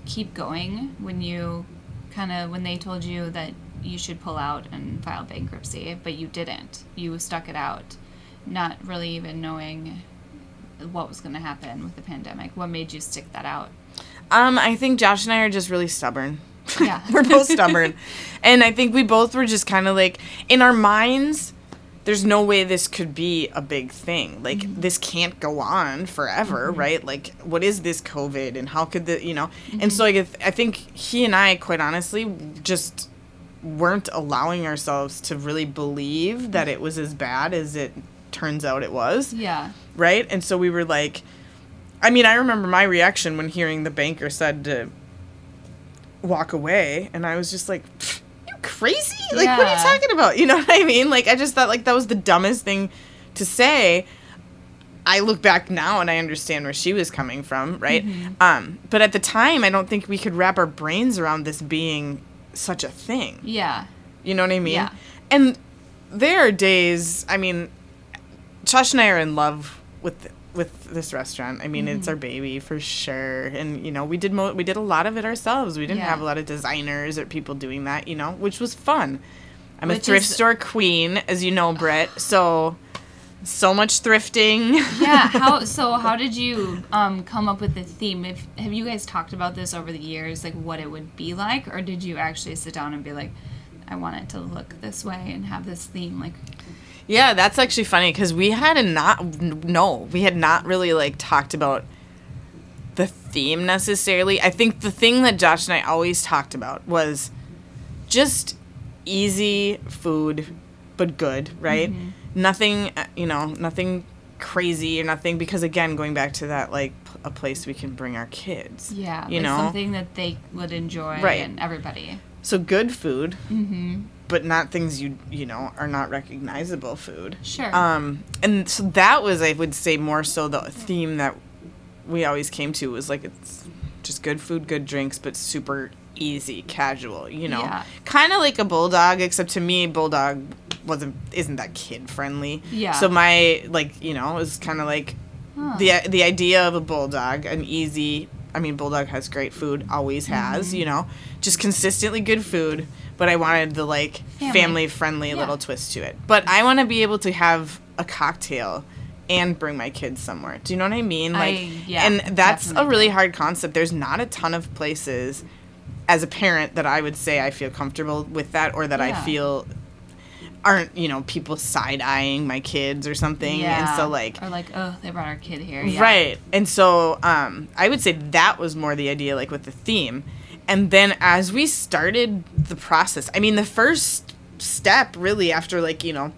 keep going when you kind of when they told you that you should pull out and file bankruptcy, but you didn't. You stuck it out, not really even knowing what was going to happen with the pandemic. What made you stick that out? um, I think Josh and I are just really stubborn. Yeah. [LAUGHS] we're both stubborn. And I think we both were just kind of like, in our minds, there's no way this could be a big thing. Like, Mm-hmm. this can't go on forever, right? Like, what is this COVID and how could the, you know? And so, like, I think he and I, quite honestly, just weren't allowing ourselves to really believe that it was as bad as it turns out it was Yeah. Right? And so we were like, I mean, I remember my reaction when hearing the banker said to walk away, and I was just like, "You crazy? Like, what are you talking about?" You know [LAUGHS] what I mean? Like, I just thought like that was the dumbest thing to say. I look back now and I understand where she was coming from, right? Um, but at the time, I don't think we could wrap our brains around this being such a thing. Yeah. You know what I mean? Yeah. And there are days. I mean, Josh and I are in love with with this restaurant. I mean, Mm-hmm. it's our baby for sure. And you know, we did mo- we did a lot of it ourselves. We didn't Yeah. have a lot of designers or people doing that. You know, which was fun. I'm a thrift is- store queen, as you know, Britt. [SIGHS] So, so much thrifting. yeah. How [LAUGHS] so? How did you um, come up with the theme? If have you guys talked about this over the years, like what it would be like, or did you actually sit down and be like, I want it to look this way and have this theme? Like, Yeah, that's actually funny because we had not no, we had not really like talked about the theme necessarily. I think the thing that Josh and I always talked about was just easy food, but good, right? Nothing, uh, you know, nothing crazy or nothing because again, going back to that, like a place we can bring our kids. yeah, you like know, something that they would enjoy, Right. And everybody. so good food, Mm-hmm. But not things you you know are not recognizable food. Sure. Um, and so that was, I would say, more so the theme that we always came to was like it's just good food, good drinks, but super easy, casual. You know, Yeah. kind of like a bulldog, except to me, bulldog wasn't isn't that kid friendly. Yeah. So my like you know it was kind of like Huh. the the idea of a bulldog, an easy. I mean, bulldog has great food, always has. Mm-hmm. You know, just consistently good food. But I wanted the like Family. friendly Yeah. little twist to it. But I want to be able to have a cocktail and bring my kids somewhere. Do you know what I mean? I- Like, yeah, and that's a really hard concept. There's not a ton of places as a parent that I would say I feel comfortable with that, or that I feel aren't you know people side eyeing my kids or something. yeah. And so like or like, oh, they brought our kid here. Yeah. Right. And so um, I would say that was more the idea, like with the theme. And then as we started the process, I mean, the first step really after, like, you know,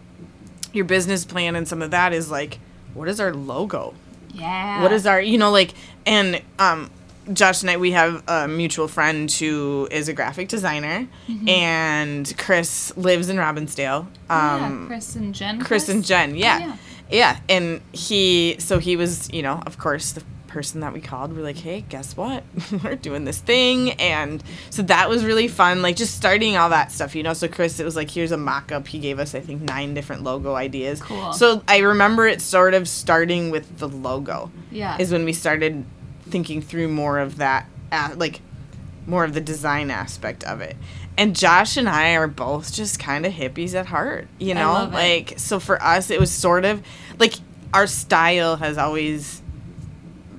your business plan and some of that is like, what is our logo? Yeah. What is our, you know, like, and um, Josh and I, we have a mutual friend who is a graphic designer, and Chris lives in Robbinsdale. yeah, Um, Chris and Jen. Chris and Jen, yeah. yeah. yeah. and he so he was, you know, of course the person that we called. We're like, "Hey, guess what? [LAUGHS] We're doing this thing." And so that was really fun, like just starting all that stuff, you know. So Chris it was like, "Here's a mock-up." He gave us I think 9 different logo ideas. Cool. So I remember it sort of starting with the logo. Yeah. Is when we started thinking through more of that uh, like more of the design aspect of it. And Josh and I are both just kind of hippies at heart, you know? Like so for us it was sort of like our style has always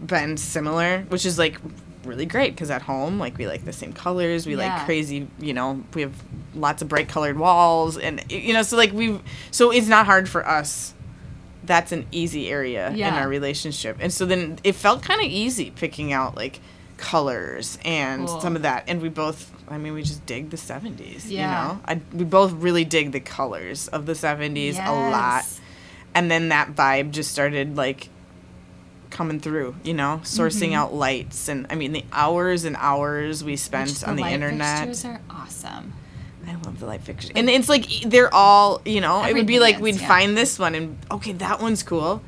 been similar, which is like really great because at home like we like the same colors, we Yeah. like crazy, you know, we have lots of bright colored walls and you know so like we so it's not hard for us that's an easy area in our relationship. And so then it felt kind of easy picking out like colors and Cool. some of that. And we both, I mean, we just dig the 70s, Yeah. you know? I, we both really dig the colors of the 70s a lot. And then that vibe just started like coming through, you know, sourcing mm-hmm. out lights. And I mean, the hours and hours we spent Which on the light internet. Fixtures are awesome. I love the light fixtures. And it's like they're all, you know, it would be like is, we'd yeah. find this one and okay, that one's cool.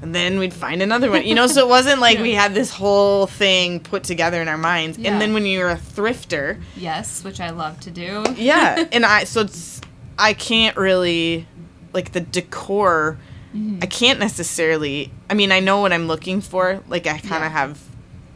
And then we'd find another one. You know, so it wasn't like we [LAUGHS] had this whole thing put together in our minds. Yeah. And then when you're a thrifter, Yes, which I love to do. yeah, [LAUGHS] and I so it's I can't really like the decor Mm-hmm. I can't necessarily I mean, I know what I'm looking for. Like I kind Yeah. of have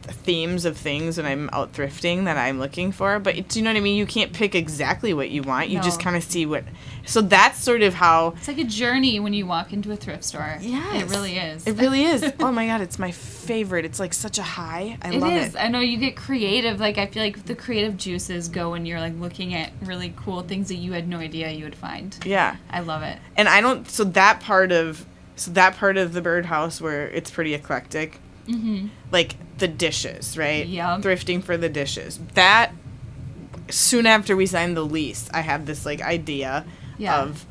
themes of things when I'm out thrifting that I'm looking for, but do you know what I mean? You can't pick exactly what you want. You just kind of see what So that's sort of how It's like a journey when you walk into a thrift store. Yeah, It really is. it really is. [LAUGHS] oh my god, it's my favorite. It's like such a high. I It love is. it. I know you get creative. Like I feel like the creative juices go when you're like looking at really cool things that you had no idea you would find. Yeah. I love it. and I don't. So that part of so that part of the Bird House where it's pretty eclectic, Mm-hmm. like the dishes, right? Yep. Thrifting for the dishes. That soon after we signed the lease, I had this like idea Yeah. of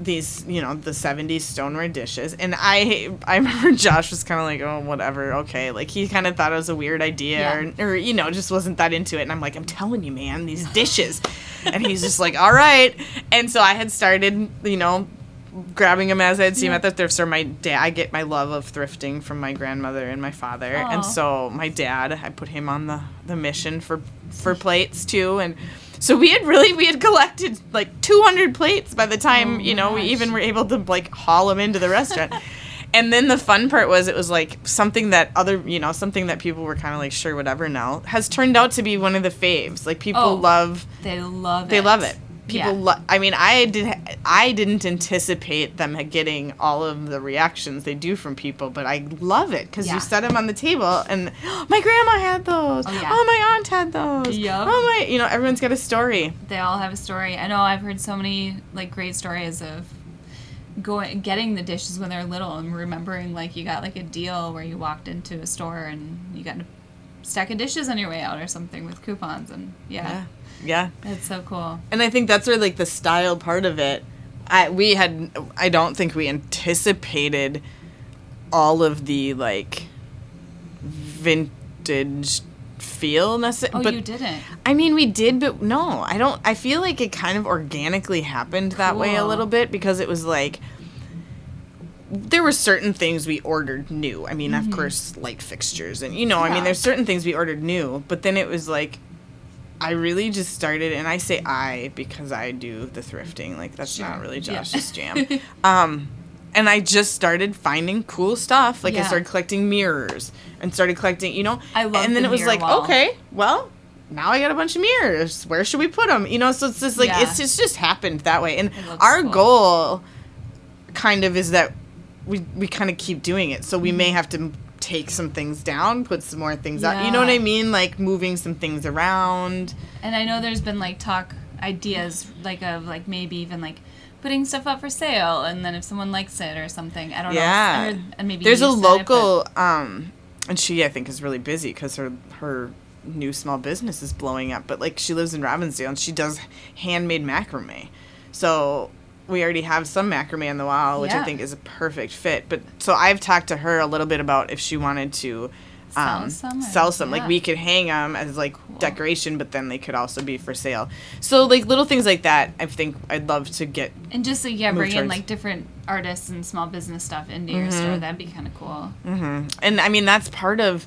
these, you know, the '70s stoneware dishes, and I I remember [LAUGHS] Josh was kind of like, oh, whatever, okay, like he kind of thought it was a weird idea, Yeah. or, or you know, just wasn't that into it, and I'm like, I'm telling you, man, these [LAUGHS] dishes, and he's just like, all right, and so I had started, you know. Grabbing them as I'd see them at the thrift store. My dad, I get my love of thrifting from my grandmother and my father, Aw. and so my dad, I put him on the the mission for for plates too, and so we had really we had collected like 200 plates by the time Oh you know we even were able to like haul them into the restaurant. [LAUGHS] and then the fun part was it was like something that other you know something that people were kind of like sure whatever now has turned out to be one of the faves. Like people Oh. love They love it. they love it. People Yeah. lo- i mean i did i didn't anticipate them getting all of the reactions they do from people but i love it because Yeah. you set them on the table and my grandma had those Oh, yeah. oh my aunt had those Yup. oh my you know everyone's got a story They all have a story. I know I've heard so many like great stories of going getting the dishes when they're little and remembering like you got like a deal where you walked into a store and you got a stack of dishes on your way out or something with coupons and yeah, yeah yeah it's so cool. and i think that's where like the style part of it i we had i don't think we anticipated all of the like vintage feel necessarily Oh, but you didn't. I mean, we did, but no, I don't. I feel like it kind of organically happened that way a little bit because it was like there were certain things we ordered new. I mean, of course, light fixtures and you know, I Mm-hmm. Mean, there's certain things we ordered new, but then it was like I really just started, and I say I because I do the thrifting. Like that's Sure. not really Yeah. Josh's jam. [LAUGHS] Um, and I just started finding cool stuff. Like I started collecting mirrors and started collecting, you know. I love And then the it was like, wall. okay, well, now I got a bunch of mirrors. Where should we put them? You know, so it's just like Yeah. it's just just happened that way. And our cool. goal, kind of, is that we we kind of keep doing it. So we may Mm-hmm. have to take some things down, put some more things out. You know what I mean? Like moving some things around. And I know there's been like talk ideas like of like maybe even like putting stuff up for sale and then if someone likes it or something. I don't know. Yeah. And maybe There's a said it, local, um, and she I think is really busy because her her new small business is blowing up. But like she lives in Robbinsdale and she does handmade macrame, so we already have some macrame in the wall, which I think is a perfect fit. But so I've talked to her a little bit about if she wanted to. Sell Um, some sell some. yeah. Like we could hang them as like decoration, but then they could also be for sale. So like little things like that, I think I'd love to get And just like yeah, bring in like different artists and small business stuff into Mm-hmm. your store. That'd be kind of cool. and I mean that's part of.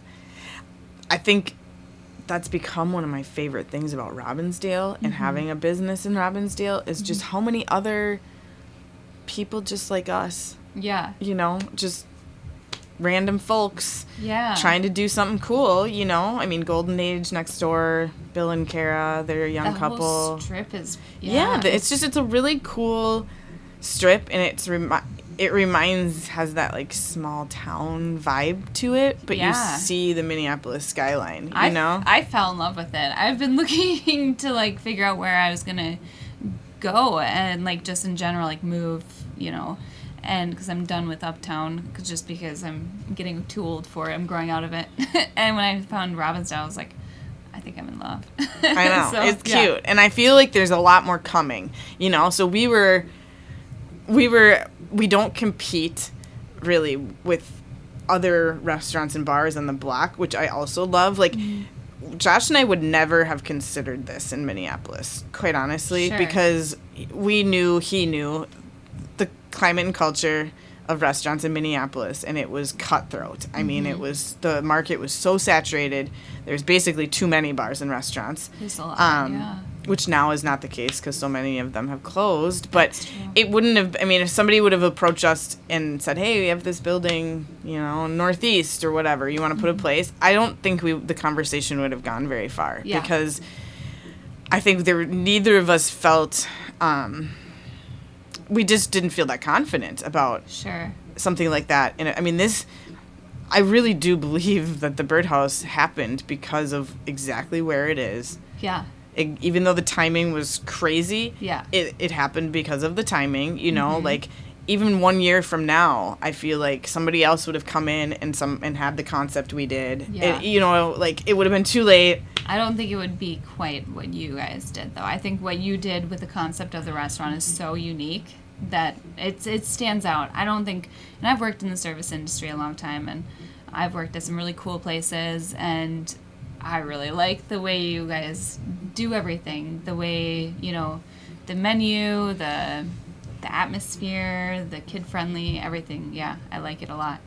I think that's become one of my favorite things about Robbinsdale and mm-hmm. having a business in Robbinsdale is just mm-hmm. how many other people just like us, Yeah, you know, just random folks yeah. trying to do something cool, you know. I mean, Golden Age next door, Bill and Kara, they're a young that couple. whole strip is yeah, yeah. it's just it's a really cool strip and it's remi- it reminds has that like small town vibe to it but Yeah. you see the minneapolis skyline you I, know I fell in love with it. I've been [LAUGHS] looking to like figure out where I was gonna go and like just in general like move, you know, and because I'm done with Uptown, 'cause- just because I'm getting too old for it. I'm growing out of it. [LAUGHS] and when I found Robbinsdale, I was like, I think I'm in love. i know [LAUGHS] So, it's yeah. cute and i feel like there's a lot more coming you know so we were we were we don't compete really with other restaurants and bars on the block which i also love like Mm-hmm. Josh and I would never have considered this in Minneapolis, quite honestly, Sure. because we knew he knew the climate and culture of restaurants in Minneapolis, and it was cutthroat. I mean, Mm-hmm. it was the market was so saturated. There's basically too many bars and restaurants, There's a lot, um, yeah. which now is not the case because so many of them have closed. But it wouldn't have. I mean, if somebody would have approached us and said, "Hey, we have this building, you know, northeast or whatever. You want to put a place?" I don't think we the conversation would have gone very far Yeah. because I think there neither of us felt. Um, we just didn't feel that confident about Sure. something like that. And I mean, this, I really do believe that the Bird House happened because of exactly where it is. Yeah. It, even though the timing was crazy, Yeah. it, it happened because of the timing. You know, Mhm. like even one year from now, I feel like somebody else would have come in and some and had the concept we did. Yeah. It- you know, like it would have been too late. I don't think it would be quite what you guys did, though. I think what you did with the concept of the restaurant is so unique that it's it stands out. I don't think, and I've worked in the service industry a long time, and I've worked at some really cool places, and I really like the way you guys do everything. The way you know, the menu, the the atmosphere, the kid friendly, everything. Yeah, I like it a lot.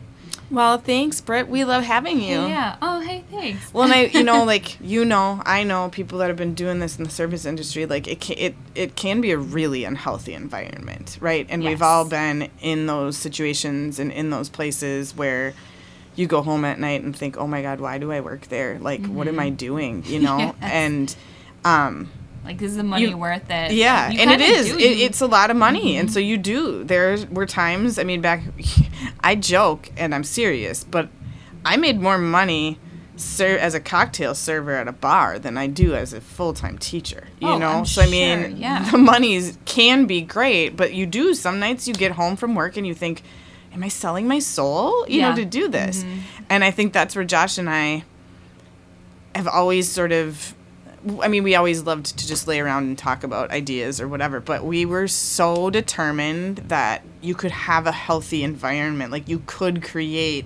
Well, thanks, Britt. We love having you. Yeah. Oh, hey, thanks. Well, and I, you know, [LAUGHS] like you know, I know people that have been doing this in the service industry. Like it, can, it, it can be a really unhealthy environment, right? And we've all been in those situations and in those places where you go home at night and think, "Oh my God, why do I work there? Like, what am I doing?" You know, [LAUGHS] Yes. and um, Like, is the money You- worth it? Yeah, and it is. It, it's a lot of money, and mm-hmm. so you do. There were times. I mean, back. [LAUGHS] I joke and I'm serious, but I made more money ser- as a cocktail server at a bar than I do as a full time teacher. You Oh, know, I'm so I mean, sure, [LAUGHS] yeah. the monies can be great, but you do. Some nights you get home from work and you think, "Am I selling my soul?" You Yeah. know, to do this, mm-hmm. and I think that's where Josh and I have always sort of I mean, we always loved to just lay around and talk about ideas or whatever, but we were so determined that you could have a healthy environment. Like, you could create.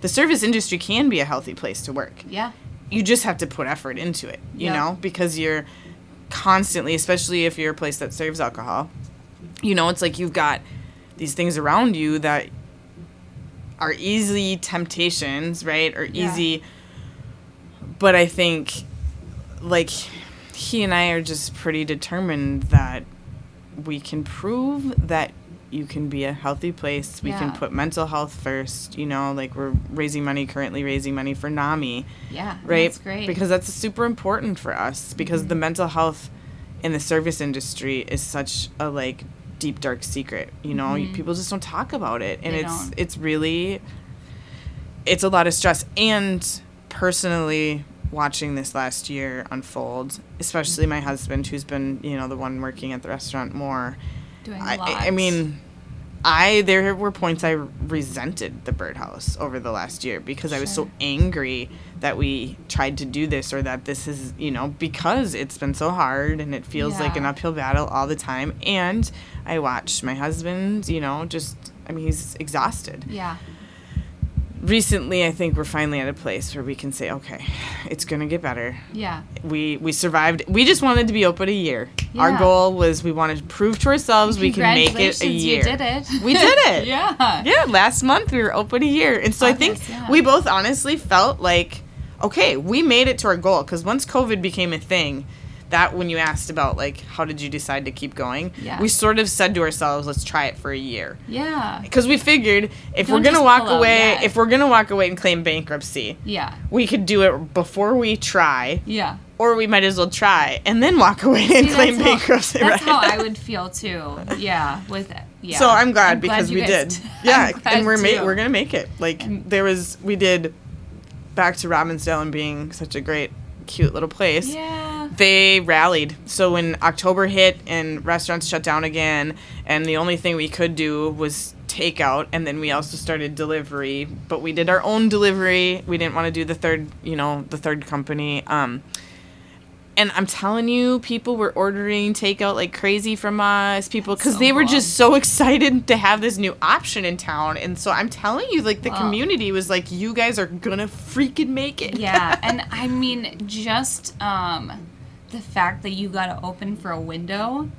The service industry can be a healthy place to work. yeah. You just have to put effort into it, you Yep. know, because you're constantly, especially if you're a place that serves alcohol, you know, it's like you've got these things around you that are easy temptations, right? Or Yeah. easy. But I think, like, he and I are just pretty determined that we can prove that you can be a healthy place. We can put mental health first. You know, like we're raising money, currently raising money for NAMI Yeah. right? That's great. Because that's super important for us because the mm-hmm. mental health in the service industry is such a like deep dark secret. You know, You- mm-hmm. people just don't talk about it, and They it's don't. it's really it's a lot of stress. And personally, watching this last year unfold, especially my husband, who's been you know the one working at the restaurant more. Doing a I, lot. I I mean, I there were points I resented the Bird House over the last year because I was so angry that we tried to do this or that this is you know because it's been so hard and it feels like an uphill battle all the time and I watched my husband you know just I mean he's exhausted Yeah. Recently I think we're finally at a place where we can say okay it's gonna get better Yeah. we we survived we just wanted to be open a year our goal was we wanted to prove to ourselves we can make it a year You did it. we did it [LAUGHS] yeah. yeah last month we were open a year and so i think yeah. we both honestly felt like okay we made it to our goal because once covid became a thing that when you asked about like how did you decide to keep going Yeah. we sort of said to ourselves let's try it for a year Yeah. because we figured if Don't we're gonna walk away yet. if we're gonna walk away and claim bankruptcy Yeah. we could do it before we try Yeah. or we might as well try and then walk [LAUGHS] away and See, claim that's how- bankruptcy That's right how I would feel too. Yeah. With it. yeah. So I'm glad because you we did. [LAUGHS] Yeah, I'm glad and we're ma- we're gonna make it. Like there was, we did back to Robbinsdale and being such a great, cute little place. Yeah. They rallied. So when October hit and restaurants shut down again, and the only thing we could do was takeout, and then we also started delivery. But we did our own delivery. We didn't want to do the third, you know, the third company. Um, and I'm telling you, people were ordering takeout like crazy from us. People, because so they were just so [LAUGHS] excited to have this new option in town. And so I'm telling you, like the Wow. community was like, "You guys are gonna freaking make it." Yeah, [LAUGHS] and I mean, just um, the fact that you got to open for a window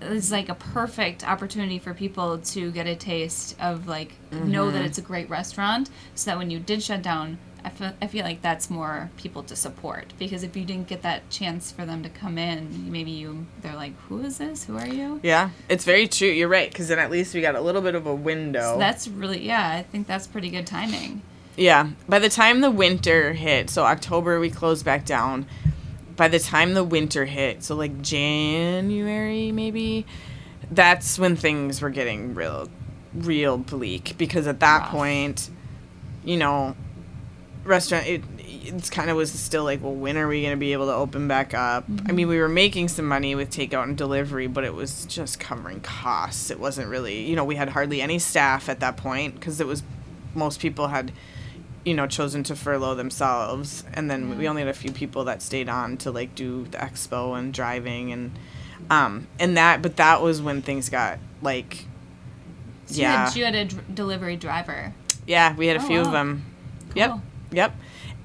is like a perfect opportunity for people to get a taste of like know Mm-hmm. that it's a great restaurant, so that when you did shut down. I feel, I feel like that's more people to support because if you didn't get that chance for them to come in, maybe you they're like, "Who is this? Who are you?" Yeah, it's very true. You're right, because then at least we got a little bit of a window. So that's really yeah. I think that's pretty good timing. Yeah. By the time the winter hit, so October we closed back down. By the time the winter hit, so like January maybe, that's when things were getting real real bleak because at that Rough. point, you know, restaurant it it's kind of was still like, well, when are we going to be able to open back up? I mean, mm-hmm. we were making some money with takeout and delivery, but it was just covering costs. It wasn't really, you know, we had hardly any staff at that point because it was most people had you know chosen to furlough themselves and then we only had a few people that stayed on to like do the expo and driving and um and that but that was when things got like So yeah you had, you had a delivery driver. yeah we had a Oh, few of them yep Cool. yep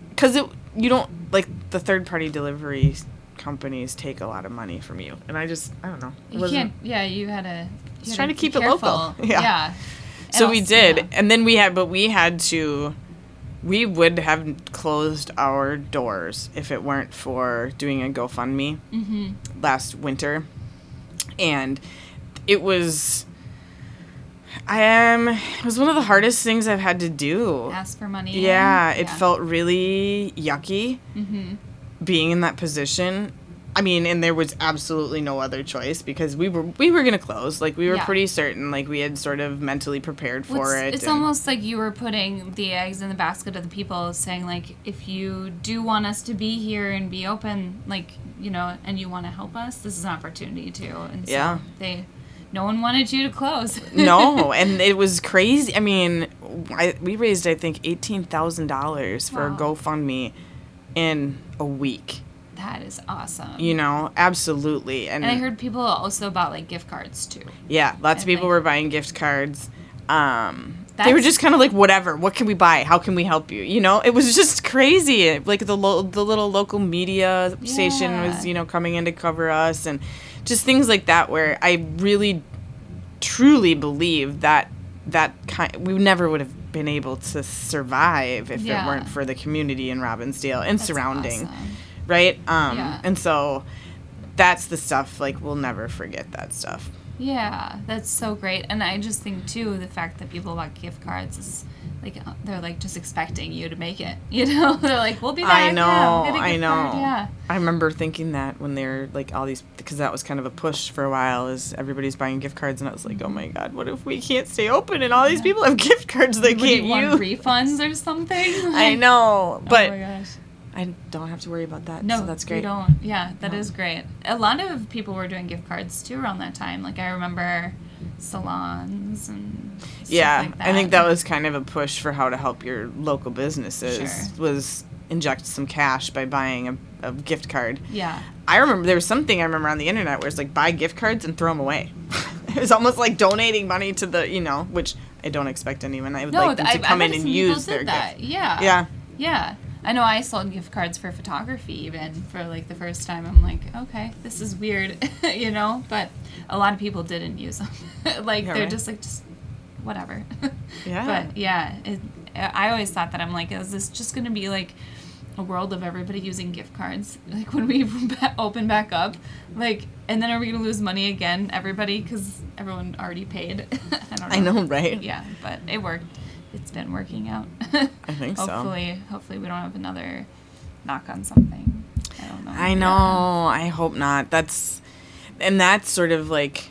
because it you don't like the third party delivery companies take a lot of money from you and i just i don't know You can't. Yeah, you had to. Just you trying had to keep be it local. [LAUGHS] Yeah. Yeah. so And we did yeah. and then we had but we had to we would have closed our doors if it weren't for doing a gofundme Mm-hmm. last winter and it was i am it was one of the hardest things i've had to do Ask for money. yeah it felt really yucky Mm-hmm. being in that position I mean, and there was absolutely no other choice because we were we were gonna close. Like we were Yeah. pretty certain. Like we had sort of mentally prepared Well, for it's, it. It's almost like you were putting the eggs in the basket of the people, saying like, if you do want us to be here and be open, like you know, and you want to help us, this is an opportunity to. And so Yeah. they, no one wanted you to close. [LAUGHS] no, [LAUGHS] and it was crazy. I mean, I, we raised I think eighteen thousand dollars for Wow. a GoFundMe in a week. That is awesome. You know, absolutely. And, and I heard people also bought like gift cards too. yeah, lots of people think- were buying gift cards. Um, they were just kind of like, whatever. What can we buy? How can we help you? You know, it was just crazy. Like the lo- the little local media station was, you know, coming in to cover us, and just things like that. Where I really, truly believe that that kind we never would have been able to survive if Yeah. it weren't for the community in Robbinsdale and That's surrounding, awesome. Right? Um, Yeah. and so that's the stuff. Like we'll never forget that stuff. Yeah, that's so great. And I just think too the fact that people bought gift cards is like uh, they're like just expecting you to make it. [LAUGHS] You know, [LAUGHS] they're like, "We'll be back." I know, a I know. card, Yeah. I remember thinking that when they're like all these, because that was kind of a push for a while, is everybody's buying gift cards, and I was like, oh my god, what if we can't stay open and all these people have gift cards they can't you use? refunds or something? [LAUGHS] I know, but oh my gosh. I don't have to worry about that. No, so that's You great. don't. Yeah, that No. is great. A lot of people were doing gift cards too around that time. Like I remember salons and stuff Yeah, like I think that was kind of a push for how to help your local businesses Sure. was inject some cash by buying a, a gift card. yeah. I remember there was something I remember on the internet where it's like buy gift cards and throw them away. [LAUGHS] it was almost like donating money to the you know, which I don't expect anyone. I would No, like them I, to come I in and use their that. gift. Yeah. Yeah, Yeah. I know I sold gift cards for photography even for like the first time. I'm like, okay, this is weird, [LAUGHS] you know, but a lot of people didn't use them. [LAUGHS] like Yeah, they're right. just like just whatever. [LAUGHS] Yeah. But yeah, it, I always thought that I'm like, is this just going to be like a world of everybody using gift cards? Like when we open back up, like, and then are we going to lose money again, everybody, because everyone already paid? I don't know. I know, right? Yeah, but it worked. It's been working out. [LAUGHS] I think so. hopefully, Hopefully, we don't have another knock on something. I don't know. I know. I hope not. That's and that's sort of like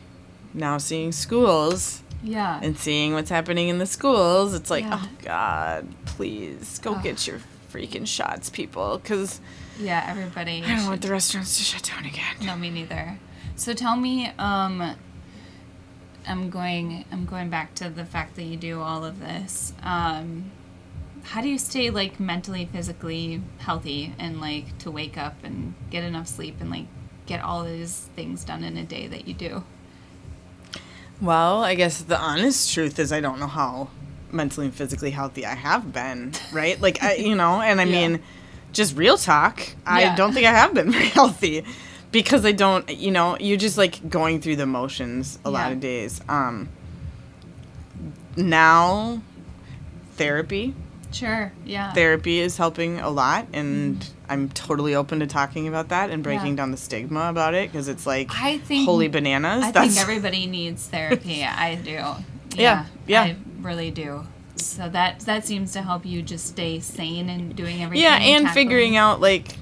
now seeing schools Yeah. and seeing what's happening in the schools. It's like, Yeah. oh God, please go Ugh. get your freaking shots, people, because yeah. Everybody. I don't want the restaurants to shut down again. No, me neither. So tell me, um, I'm going. I'm going back to the fact that you do all of this. Um, how do you stay like mentally, physically healthy, and like to wake up and get enough sleep and like get all these things done in a day that you do? Well, I guess the honest truth is I don't know how mentally and physically healthy I have been, [LAUGHS] right? Like I, you know, and I Yeah. mean, just real talk, I Yeah. don't think I have been very [LAUGHS] healthy because I don't, you know, you're just like going through the motions a lot of days. Um now therapy Sure. Yeah. therapy is helping a lot and i'm totally open to talking about that and breaking. Yeah. down the stigma about it because it's like I think holy bananas I think everybody needs therapy. [LAUGHS] I do. Yeah, yeah. I really do. So that that seems to help you just stay sane and doing everything. yeah and tackling- figuring out like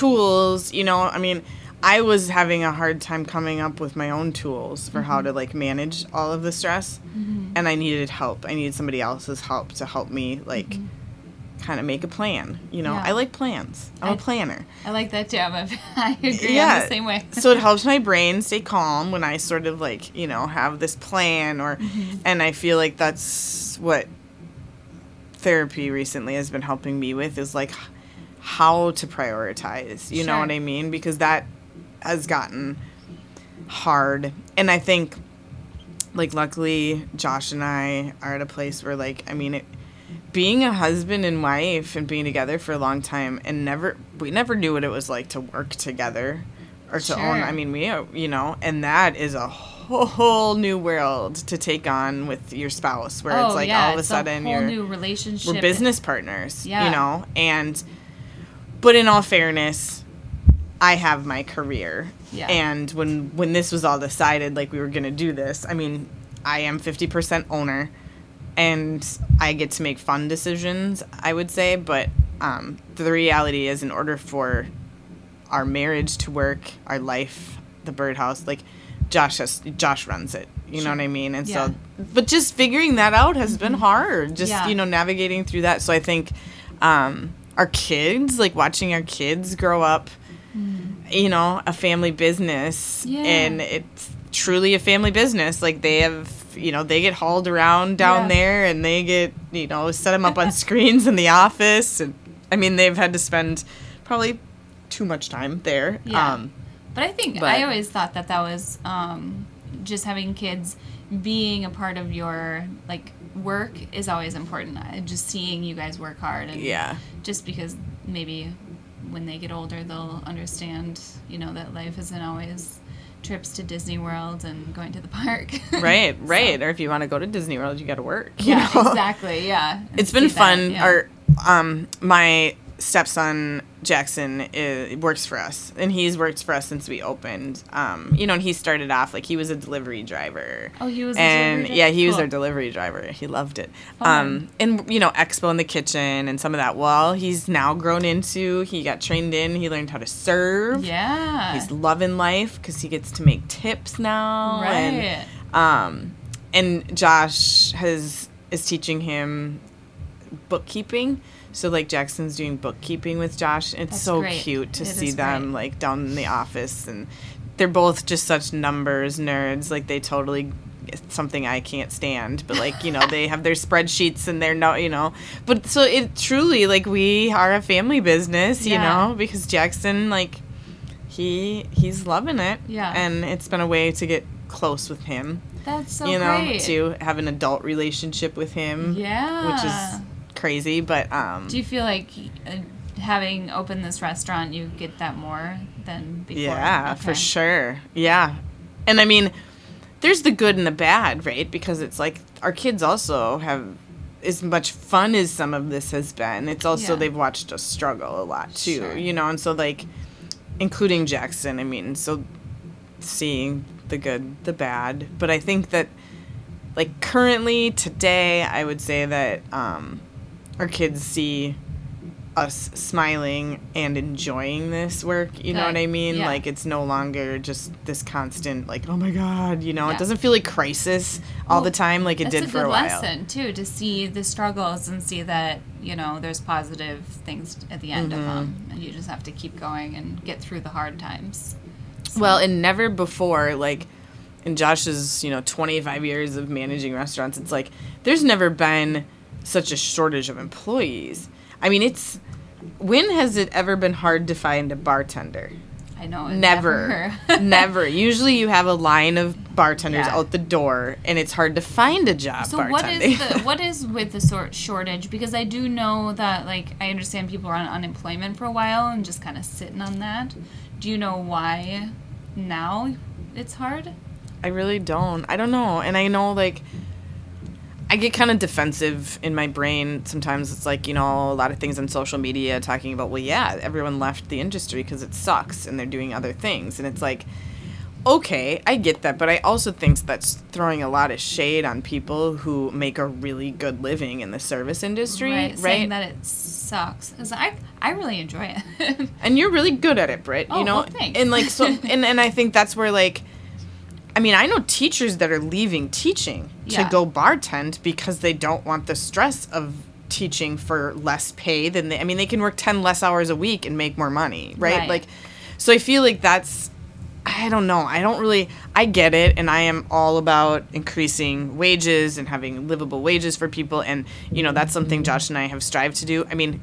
tools you know i mean i was having a hard time coming up with my own tools for Mm-hmm. how to like manage all of the stress and i needed help i needed somebody else's help to help me like kind of make a plan you know Mm-hmm. Yeah. i like plans i'm a I- planner I like that too. A, [LAUGHS] I agree. Yeah. the same way. so it helps my brain stay calm when I sort of like you know have this plan or Mm-hmm. and I feel like that's what therapy recently has been helping me with is like how to prioritize you know what I mean? Because that has gotten hard. And I think like luckily Josh and I are at a place where like I mean it being a husband and wife and being together for a long time and never we never knew what it was like to work together or to own i mean we you know and that is a whole new world to take on with your spouse where oh it's like yeah, all of a sudden whole you're new relationship. we're business partners Yeah. you know? And but in all fairness i have my career Yeah. and when when this was all decided like we were going to do this i mean i am 50% owner and i get to make fun decisions i would say but um, the reality is in order for our marriage to work, our life, the Bird House, like Josh has Josh runs it. You know what I mean? And Yeah. so but just figuring that out has been hard. Just, Yeah. you know, navigating through that. So I think um our kids, like watching our kids grow up, you know, a family business Yeah. and it's truly a family business. Like they have, you know, they get hauled around down Yeah. there and they get, you know, set them up on [LAUGHS] screens in the office and I mean, they've had to spend probably too much time there. Yeah. Um But I think But- I always thought that that was um, just having kids being a part of your like work is always important. I- Just seeing you guys work hard and yeah. just because maybe when they get older they'll understand, you know, that life isn't always trips to Disney World and going to the [LAUGHS] park. Right, [LAUGHS] So- right. Or if you want to go to Disney World, you got to work. [LAUGHS] yeah, know? exactly. Yeah. And it's been that, fun. yeah. Our um my stepson Jackson is, works for us, and he's worked for us since we opened. Um, you know, and he started off like he was a delivery driver. Oh, he was a and yeah, he was Cool. our delivery driver. He loved it. Fun. Um, and you know, expo in the kitchen and some of that. Well, he's now grown into. He got trained in. He learned how to serve. yeah. He's loving life because he gets to make tips now. And, right. um, and Josh has is teaching him bookkeeping. So like Jackson's doing bookkeeping with Josh. It's That's so great. cute to It see them great. like down in the office and they're both just such numbers nerds. Like they totally it's something I can't stand, but like, you know, they have their spreadsheets and they're no, you know. But so it truly like we are a family business, you Yeah. know, because Jackson like he he's loving it. Yeah. And it's been a way to get close with him That's so you know, great. to have an adult relationship with him, Yeah. which is crazy. But um, Do you feel like uh, having opened this restaurant, you get that more than before? yeah, for sure, yeah. And I mean, there's the good and the bad, right? Because it's like our kids also have as much fun as some of this has been. It's also Yeah. they've watched us struggle a lot too, Sure. you know, and so like, including Jackson. I mean, so seeing the good, the bad, but I think that like currently today i would say that um, our kids see us smiling and enjoying this work you know what i mean Yeah. like it's no longer just this constant like oh my god you know Yeah. it doesn't feel like crisis all Well, the time like it did a for a while lesson too to see the struggles and see that you know there's positive things at the end Mm-hmm. of them, and you just have to keep going and get through the hard times. Well, and never before, like in Josh's, you know, 25 years of managing restaurants, it's like there's never been such a shortage of employees. I mean, it's when has it ever been hard to find a bartender? I know Never. [LAUGHS] Never. Usually you have a line of bartenders Yeah. out the door and it's hard to find a job So what is the [LAUGHS] what is with the sort shortage? Because I do know that like I understand people are on unemployment for a while and just kind of sitting on that. Do you know why now it's hard? I really don't. I don't know. And I know like I get kind of defensive in my brain. Sometimes it's like, you know, a lot of things on social media talking about, well, yeah, everyone left the industry because it sucks and they're doing other things. And it's like, okay, I get that. But I also think that's throwing a lot of shade on people who make a really good living in the service industry. Right. Saying that it sucks. I I really enjoy it. [LAUGHS] and you're really good at it, Britt. Oh, you know, well, thanks. and like so, [LAUGHS] and and I think that's where like, I mean, I know teachers that are leaving teaching Yeah. to go bartend because they don't want the stress of teaching for less pay than they. I mean, they can work ten less hours a week and make more money, right? Right. Like, so I feel like that's. I don't know. I don't really. I get it, and I am all about increasing wages and having livable wages for people, and you know that's something Josh and I have strived to do. I mean,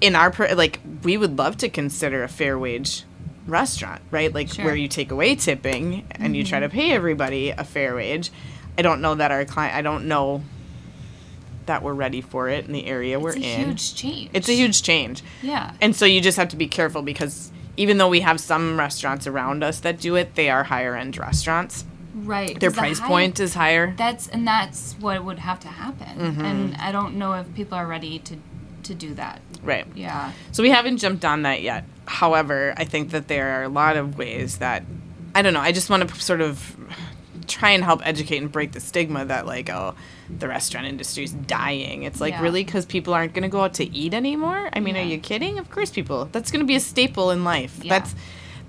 in our like we would love to consider a fair wage restaurant right like Sure. where you take away tipping and you try to pay everybody a fair wage i don't know that our client i don't know that we're ready for it in the area we're it's a in huge change. it's a huge change yeah. and so you just have to be careful because even though we have some restaurants around us that do it they are higher end restaurants Right. their 'cause the price high- point is higher That's and that's what would have to happen. Mm-hmm. And I don't know if people are ready to to do that. right Yeah. So we haven't jumped on that yet. However, I think that there are a lot of ways that I don't know. I just want to sort of try and help educate and break the stigma that like oh the restaurant industry is dying it's like Yeah. really because people aren't going to go out to eat anymore i mean Yeah. are you kidding of course people that's going to be a staple in life Yeah. that's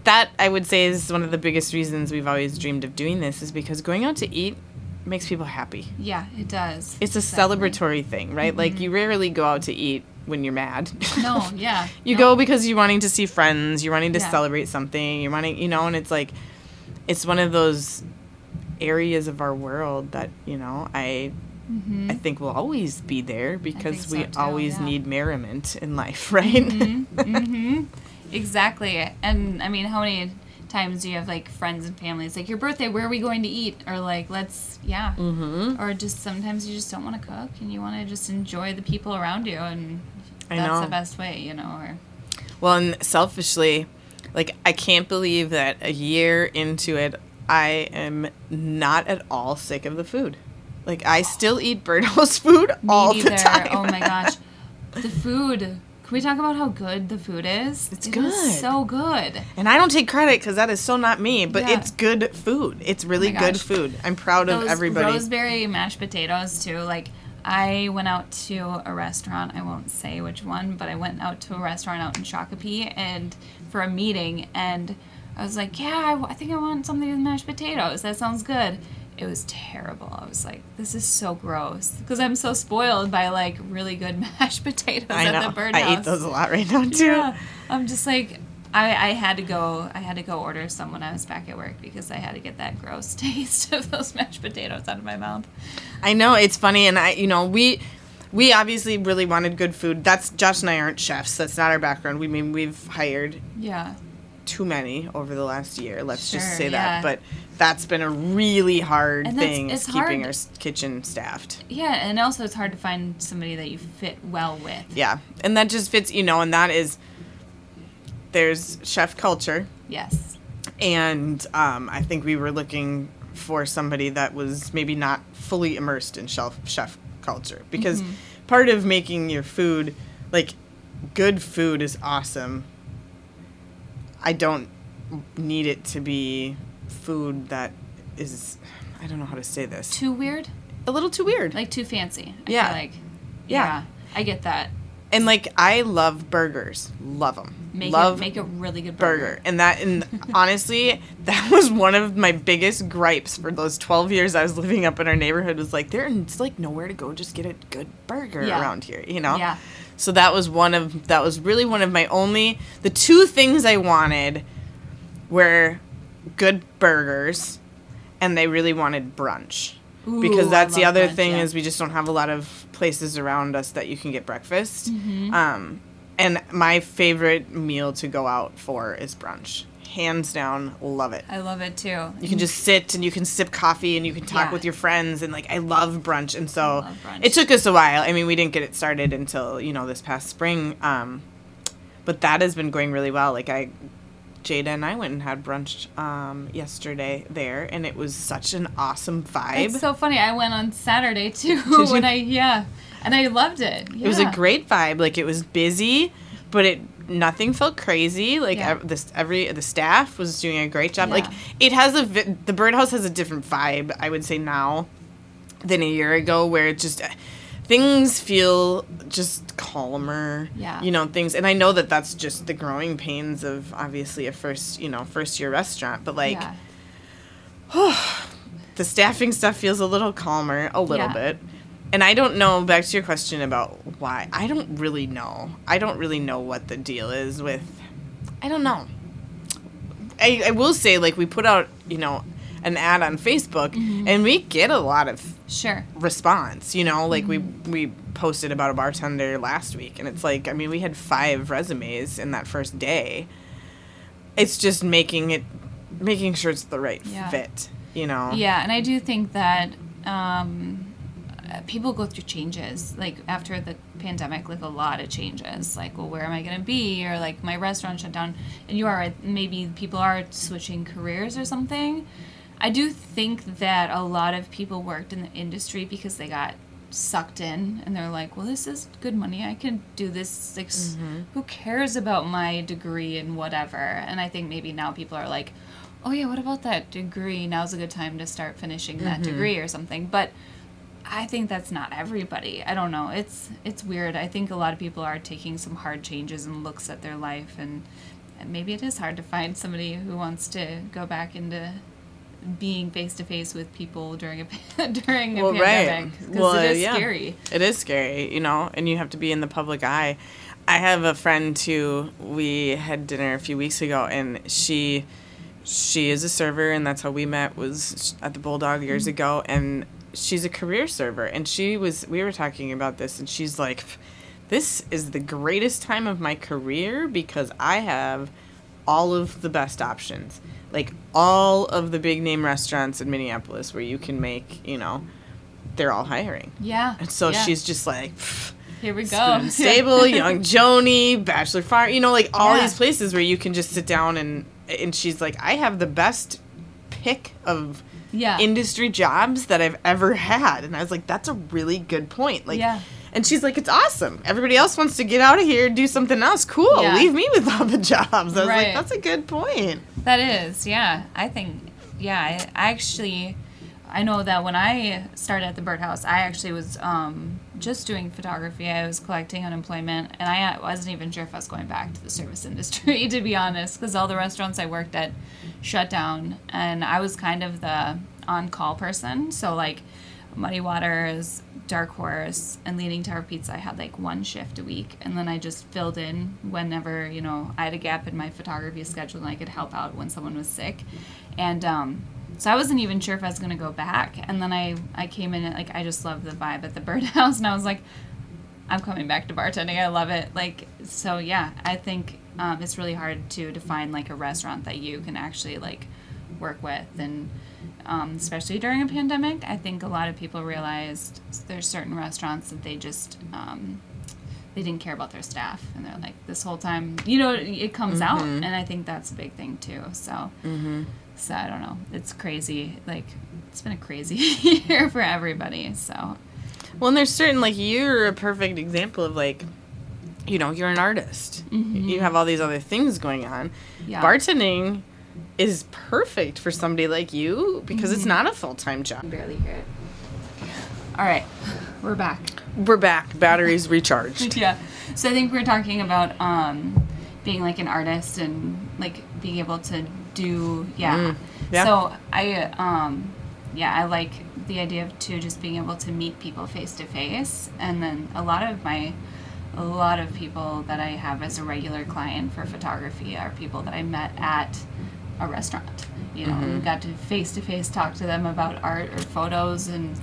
that i would say is one of the biggest reasons we've always dreamed of doing this is because going out to eat makes people happy Yeah, it does. it's a Exactly. celebratory thing right like mm-hmm. you rarely go out to eat when you're mad No, [LAUGHS] yeah. you no. go because you're wanting to see friends, you're wanting to Yeah. celebrate something, you're wanting, you know, and it's like, it's one of those areas of our world that you know I mm-hmm. I think will always be there because so we too, always yeah. need merriment in life, [LAUGHS] right? Mm-hmm, mm-hmm. Exactly. And I mean, how many times you have like friends and families like your birthday? Where are we going to eat? Or like let's yeah. Mm-hmm. Or just sometimes you just don't want to cook and you want to just enjoy the people around you and that's the best way, you know. Or Well, and selfishly, like I can't believe that a year into it, I am not at all sick of the food. Like I still eat Birdhouse food me all neither. the time. Oh my gosh, the food. Can we talk about how good the food is? It's It is good. so good. And I don't take credit because that is so not me, but Yeah. it's good food. It's really Oh good food. I'm proud of everybody. rosemary mashed potatoes too. Like I went out to a restaurant. I won't say which one, but I went out to a restaurant out in Shakopee and for a meeting, and I was like, "Yeah, I, w- I think I want something with mashed potatoes. That sounds good." It was terrible. I was like, "This is so gross," because I'm so spoiled by like really good [LAUGHS] mashed potatoes I at know. the birdhouse. I eat those a lot right now too. Yeah, I'm just like I, I had to go I had to go order some when I was back at work because I had to get that gross [LAUGHS] taste of those mashed potatoes out of my mouth. I know it's funny, and I, you know, we, we obviously really wanted good food. That's Josh and I aren't chefs. That's not our background. We mean we've hired Yeah. too many over the last year. Let's Sure, just say yeah. that. But that's been a really hard thing is it's keeping hard- our kitchen staffed. Yeah, and also it's hard to find somebody that you fit well with. Yeah, and that just fits, you know, and that is there's chef culture, Yes. and um, I think we were looking for somebody that was maybe not fully immersed in chef chef culture because Mm-hmm. part of making your food like good food is awesome. I don't need it to be food that is I don't know how to say this. Too weird? A little too weird. Like too fancy. I Yeah. feel like. Yeah. Yeah. I get that. and like I love burgers. Love them. Make love it make a really good burger. burger. And that and [LAUGHS] honestly, that was one of my biggest gripes for those 12 years I was living up in our neighborhood was like there's like nowhere to go just get a good burger Yeah. around here, you know? Yeah. So that was one of that was really one of my only the two things I wanted were good burgers and they really wanted brunch. because that's the other brunch, thing yeah. is we just don't have a lot of places around us that you can get breakfast. Mm-hmm. Um, and my favorite meal to go out for is brunch. Hands down, love it. I love it too. You can just sit and you can sip coffee and you can talk Yeah. with your friends and like I love brunch and so brunch. it took us a while. I mean, we didn't get it started until, you know, this past spring. Um, but that has been going really well. Like I Jada and I went and had brunch um, yesterday there and it was such an awesome vibe. It's so funny. I went on Saturday [LAUGHS] too when? I yeah. And I loved it. It was a great vibe. Like it was busy, but it nothing felt crazy. Like Yeah. ev- this every the staff was doing a great job. Like it has a vi- the birdhouse has a different vibe. I would say now than a year ago, where it just things feel just calmer. Yeah. You know things, and I know that that's just the growing pains of obviously a first you know first year restaurant, but like. yeah. [SIGHS] the staffing stuff feels a little calmer, a little Yeah. bit. And I don't know, back to your question about why, I don't really know. I don't really know what the deal is with, I don't know. I, I will say, like, we put out, you know, an ad on Facebook mm-hmm. and we get a lot of Sure. response, you know, like we, we posted about a bartender last week and it's like, I mean, we had five resumes in that first day. It's just making it, making sure it's the right Yeah. fit, you know? Yeah, and I do think that um, people go through changes. Like after the pandemic, like a lot of changes. Like, well, where am I going to be? Or like my restaurant shut down. And you are maybe people are switching careers or something. I do think that a lot of people worked in the industry because they got sucked in and they're like, well, this is good money. I can do this. Like, Mm-hmm. Who cares about my degree and whatever? And I think maybe now people are like, oh yeah, what about that degree? Now's a good time to start finishing that degree or something. But I think that's not everybody. I don't know. It's it's weird. I think a lot of people are taking some hard changes and looks at their life and, and maybe it is hard to find somebody who wants to go back into being face to face with people during a [LAUGHS] during a Well, right. pandemic because Well, it is yeah. scary. It is scary, you know, and you have to be in the public eye. I have a friend who we had dinner a few weeks ago, and she she is a server, and that's how we met was at the Bulldog years mm-hmm. ago, and she's a career server, and she was we were talking about this, and she's like, "This is the greatest time of my career because I have all of the best options." Like all of the big name restaurants in Minneapolis where you can make, you know, they're all hiring. Yeah. And so yeah. she's just like, here we go. [LAUGHS] Stable, Young Joni, Bachelor Farm, you know, like all Yeah. these places where you can just sit down and and she's like, I have the best pick of yeah. industry jobs that I've ever had. And I was like, that's a really good point. Like Yeah. And she's like, it's awesome. Everybody else wants to get out of here, and do something else. Cool. Yeah. Leave me with all the jobs. I was Right. like, that's a good point. That is, yeah. I think, yeah. I, I actually, I know that when I started at the birdhouse, I actually was um, just doing photography. I was collecting unemployment, and I wasn't even sure if I was going back to the service [LAUGHS] industry, to be honest, because all the restaurants I worked at shut down, and I was kind of the on-call person. So like, Muddy Waters, Dark Horse, and Leaning Tower Pizza, I had like one shift a week, and then I just filled in whenever you know I had a gap in my photography schedule, and I could help out when someone was sick, and um, so I wasn't even sure if I was gonna go back. And then I I came in like I just loved the vibe at the [LAUGHS] Birdhouse, and I was like, I'm coming back to bartending. I love it. Like so, yeah. I think um, it's really hard to define like a restaurant that you can actually like work with and um, especially during a pandemic i think a lot of people realized there's certain restaurants that they just um, they didn't care about their staff. And they're like this whole time you know it comes out. And i think that's a big thing too. So so i don't know. It's crazy. Like it's been a crazy [LAUGHS] year for everybody. So. Well, and there's certain like you're a perfect example of like, you know, you're an artist. You have all these other things going on. Mm-hmm. Yeah. Bartending is perfect for somebody like you because Mm-hmm. it's not a full time job. I barely hear it all right we're back We're back. Batteries recharged. [LAUGHS] yeah. So I think we're talking about um, being like an artist and like being able to do yeah. Mm, yeah. So I um, yeah I like the idea of too just being able to meet people face to face and then a lot of my a lot of people that I have as a regular client for photography are people that I met at a restaurant. You know, Mm-hmm. got to face to face talk to them about art or photos and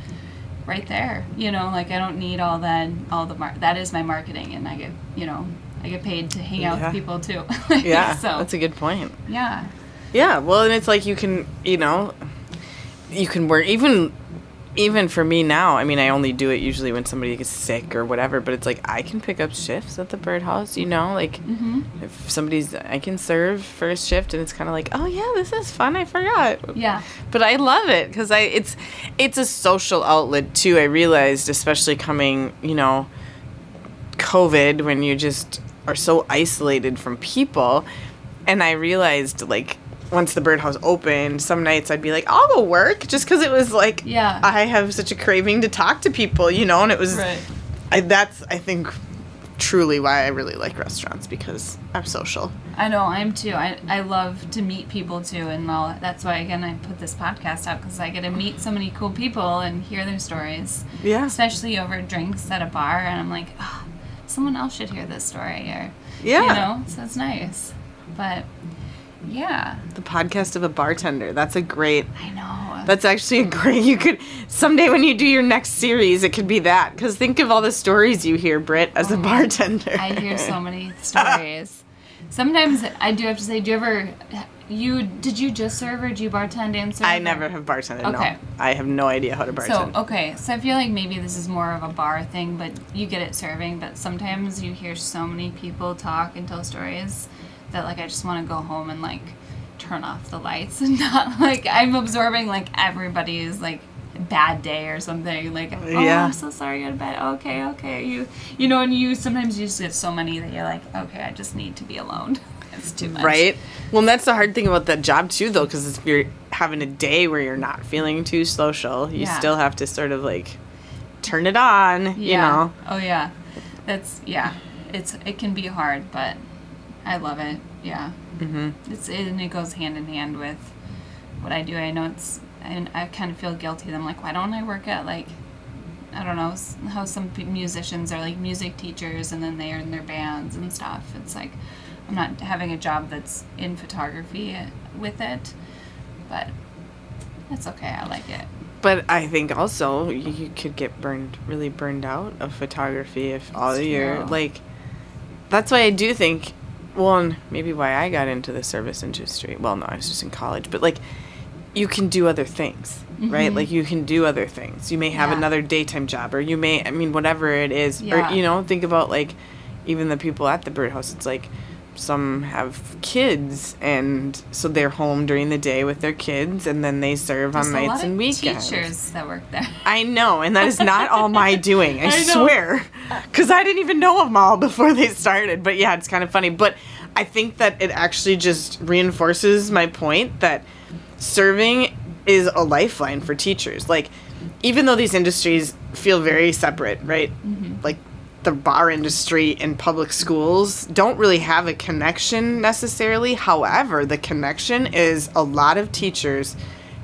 right there. You know, like I don't need all that all the mar- that is my marketing and I get, you know, I get paid to hang out Yeah. with people too. [LAUGHS] Yeah, [LAUGHS] so that's a good point. yeah. Yeah, well, and it's like you can, you know, you can work even even for me now. I mean, I only do it usually when somebody gets sick or whatever, but it's like I can pick up shifts at the birdhouse, you know, like Mhm. if somebody's I can serve first shift and it's kind of like, "Oh yeah, this is fun. I forgot." Yeah. But I love it cuz I it's it's a social outlet too. I realized especially coming, you know, COVID when you just are so isolated from people. And I realized, like, once the birdhouse opened, some nights I'd be like, I'll go work just because it was like, Yeah. I have such a craving to talk to people, you know? And it was, Right. I, that's, I think, truly why I really like restaurants because I'm social. I know I'm too. I, I love to meet people too, and well, that's why again I put this podcast out because I get to meet so many cool people and hear their stories, Yeah. especially over drinks at a bar. And I'm like, oh, someone else should hear this story, or Yeah. you know, so it's nice. But yeah, The podcast of a bartender. That's a great, I know. That's actually a great. You could someday when you do your next series, it could be that. Because think of all the stories you hear, Britt, as a oh, bartender. I hear so [LAUGHS] many stories. Sometimes I do have to say, do you ever, you did you just serve or do you bartend and serve? I never have bartended. Okay. No, I have no idea how to bartend. So okay, so I feel like maybe this is more of a bar thing, but you get it serving. But sometimes you hear so many people talk and tell stories that like I just want to go home and like turn off the lights [LAUGHS] and not like I'm absorbing like everybody's like bad day or something. Like uh, oh, Yeah. I'm so sorry, to bed. Okay, okay, you you know, and you sometimes you just get so many that you're like, okay, I just need to be alone. [LAUGHS] it's too much. Right? Well, that's the hard thing about that job too, though, because if you're having a day where you're not feeling too social, you Yeah. still have to sort of like turn it on, you know? Oh yeah. That's yeah. It's it can be hard, but I love it. Yeah. hmm It's and it goes hand in hand with what I do. I know it's and I kind of feel guilty. I'm like, why don't I work at like I don't know how some musicians are like music teachers and then they are in their bands and stuff. It's like I'm not having a job that's in photography with it, but that's okay. I like it. But I think also you could get burned, really burned out of photography if all It's your true. like. That's why I do think, well, and maybe why I got into the service industry. Well, no, I was just in college, but like, you can do other things, right? Mhm. Like you can do other things. You may have Yeah. another daytime job, or you may, I mean, whatever it is, Yeah. or you know, think about like, even the people at the birdhouse. It's like. Some have kids, and so they're home during the day with their kids, and then they serve There's on nights and weekends. teachers that work there. I know, and that is not all my doing. I, [LAUGHS] I swear, [LAUGHS] because I didn't even know them all before they started. But yeah, it's kind of funny. But I think that it actually just reinforces my point that serving is a lifeline for teachers. Like, even though these industries feel very separate, right? Mm-hmm. Like the bar industry and public schools don't really have a connection necessarily. However, the connection is a lot of teachers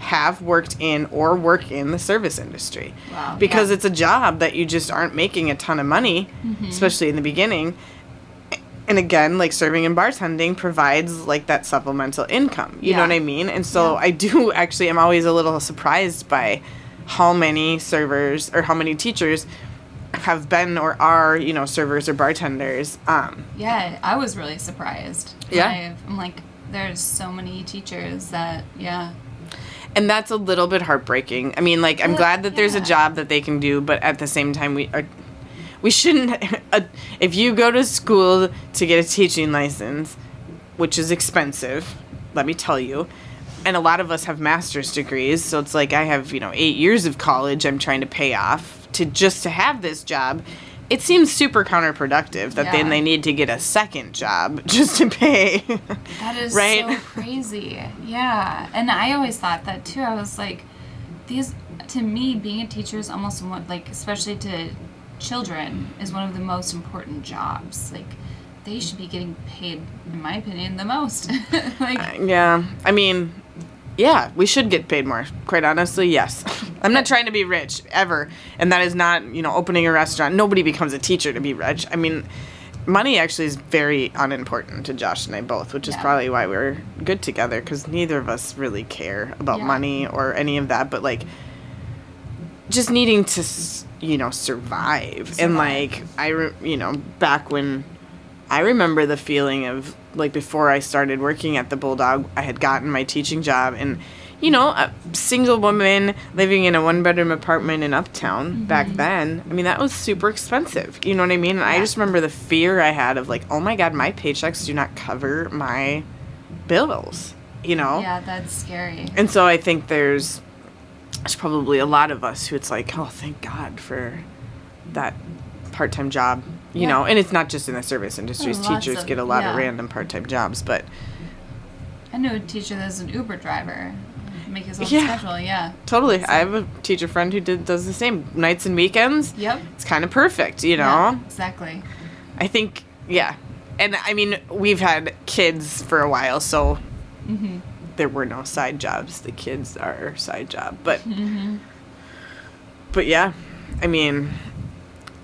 have worked in or work in the service industry Wow, because yeah. it's a job that you just aren't making a ton of money, Mm-hmm. especially in the beginning. And again, like serving and bartending provides like that supplemental income. You know what I mean? And so Yeah. I do [LAUGHS] actually I'm always a little surprised by how many servers or how many teachers have been or are, you know, servers or bartenders. Um, Yeah, I was really surprised. Yeah. I've- I'm like, there's so many teachers that, yeah. And that's a little bit heartbreaking. I mean, like I'm glad that there's a job that they can do, but at the same time, we are. We shouldn't. [LAUGHS] Uh, if you go to school to get a teaching license, which is expensive, let me tell you, and a lot of us have master's degrees, so it's like I have you know eight years of college I'm trying to pay off to just to have this job. It seems super counterproductive that then they need to get a second job [LAUGHS] just to pay. That is Right? so crazy. Yeah. And I always thought that too. I was like, these, to me, being a teacher is almost one, like, especially to children, is one of the most important jobs. Like, they should be getting paid, in my opinion, the most. [LAUGHS] like, uh, Yeah, I mean, yeah, we should get paid more. Quite honestly, yes. I'm not trying to be rich ever, and that is not, you know, opening a restaurant. Nobody becomes a teacher to be rich. I mean, money actually is very unimportant to Josh and I both, which is Yeah. probably why we're good together because neither of us really care about Yeah. money or any of that. But like, just needing to, you know, survive, and like I, re- you know, back when I remember the feeling of like before I started working at the Bulldog, I had gotten my teaching job and you know, a single woman living in a one bedroom apartment in Uptown mm-hmm. back then. I mean, that was super expensive. You know what I mean? And I just remember the fear I had of like, oh my god, my paychecks do not cover my bills. You know? yeah, that's scary. And so I think there's there's probably a lot of us who it's like, oh, thank God for that part time job. You Yeah. know, and it's not just in the service industries. Oh, lots Teachers of- get a lot of random part time jobs, but I know a teacher that's an Uber driver. Make his own Yeah. schedule, yeah. totally. I have a teacher friend who did does the same nights and weekends. Yep. It's kind of perfect, you know. Yeah, exactly. I think, yeah, and I mean, we've had kids for a while, so Mm-hmm. there were no side jobs. The kids are side job, but Mm-hmm. but yeah, I mean,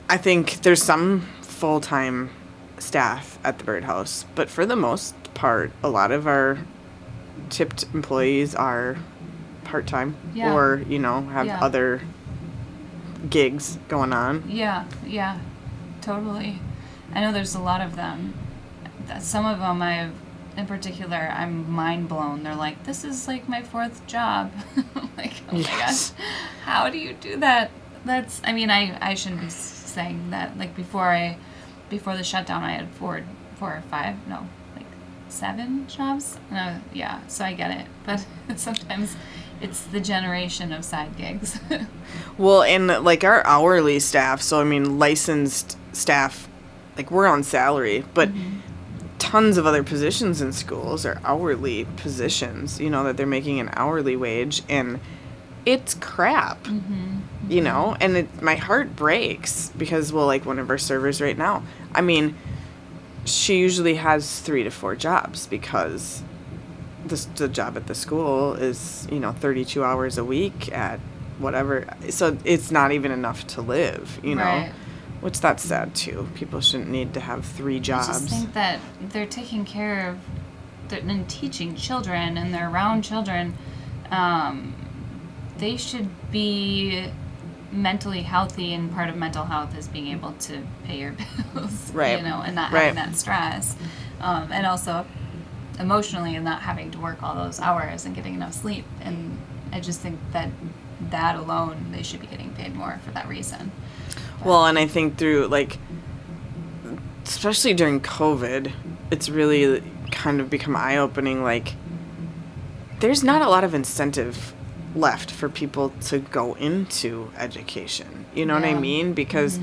I think there's some full time staff at the birdhouse, but for the most part, a lot of our tipped employees are part time Yeah. or you know have Yeah. other gigs going on. Yeah, yeah, totally. I know there's a lot of them. Some of them I've, in particular, I'm mind blown. They're like, "This is like my fourth job." [LAUGHS] Like, oh my gosh, how do you do that? That's. I mean, I I shouldn't be saying that. Like before I, before the shutdown, I had four, four or five, no, like seven jobs. No, yeah. So I get it, [LAUGHS] but sometimes. It's the generation of side gigs. [LAUGHS] Well, and like our hourly staff, so I mean licensed staff, like we're on salary, but Mm-hmm. tons of other positions in schools are hourly positions, you know, that they're making an hourly wage and it's crap. You know, and it, my heart breaks because well like one of our servers right now. I mean, she usually has 3 to 4 jobs because the, the job at the school is, you know, 32 hours a week at whatever. So it's not even enough to live, you know. Right. Which that's sad too. People shouldn't need to have three jobs I just think that they're taking care of and teaching children and they're around children. Um, they should be mentally healthy, and part of mental health is being able to pay your [LAUGHS] bills, Right. You know, and not Right. having that stress, um, and also emotionally and not having to work all those hours and getting enough sleep. And I just think that that alone, they should be getting paid more for that reason. Well, and I think through like, especially during COVID, it's really kind of become eye opening. Like, there's not a lot of incentive left for people to go into education. You know what I mean? Because,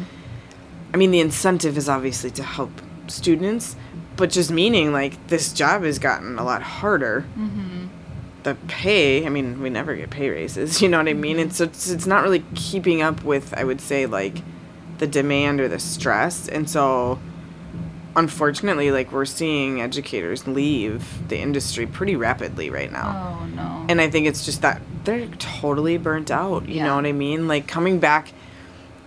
I mean, the incentive is obviously to help students, but just meaning like this job has gotten a lot harder. Mm-hmm. the pay i mean we never get pay raises [LAUGHS] you know what i mean and so it's, it's not really keeping up with i would say like the demand or the stress and so unfortunately like we're seeing educators leave the industry pretty rapidly right now. Oh no. and i think it's just that they're totally burnt out you Yeah. know what i mean? Like coming back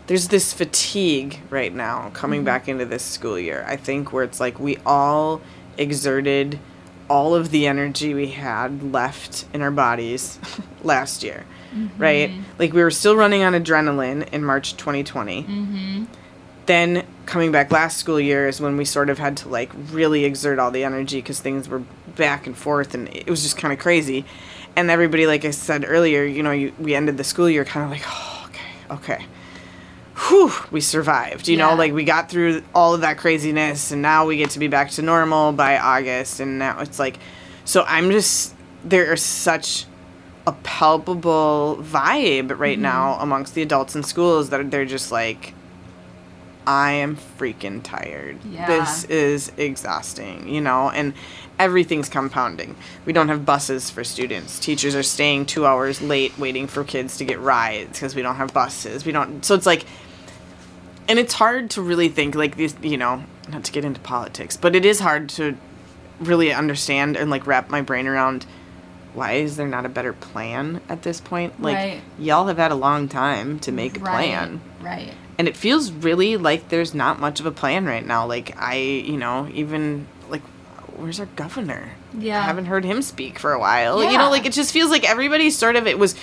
there's this fatigue right now coming back into this school year. I think where it's like we all exerted all of the energy we had left in our bodies [LAUGHS] last year right? Like we were still running on adrenaline in march 2020 mm-hmm. Then coming back last school year is when we sort of had to like really exert all the energy because things were back and forth and it was just kind of crazy. And everybody like i said earlier you know you, we ended the school year kind of like oh, okay okay. Whew we survived you know like we got through all of that craziness and now we get to be back to normal by august and now it's like so i'm just there is such a palpable vibe right mm-hmm. now amongst the adults in schools that they're just like I am freaking tired. Yeah. This is exhausting, you know, and everything's compounding. We don't have buses for students. Teachers are staying two hours late waiting for kids to get rides because we don't have buses. We don't, so it's like, and it's hard to really think like these, you know, not to get into politics, but it is hard to really understand and like wrap my brain around why is there not a better plan at this point? Like, Right. y'all have had a long time to make a right. plan Right. And it feels really like there's not much of a plan right now. Like i you know even like where's our governor? Yeah. i haven't heard him speak for a while. Yeah. you know like it just feels like everybody sort of it was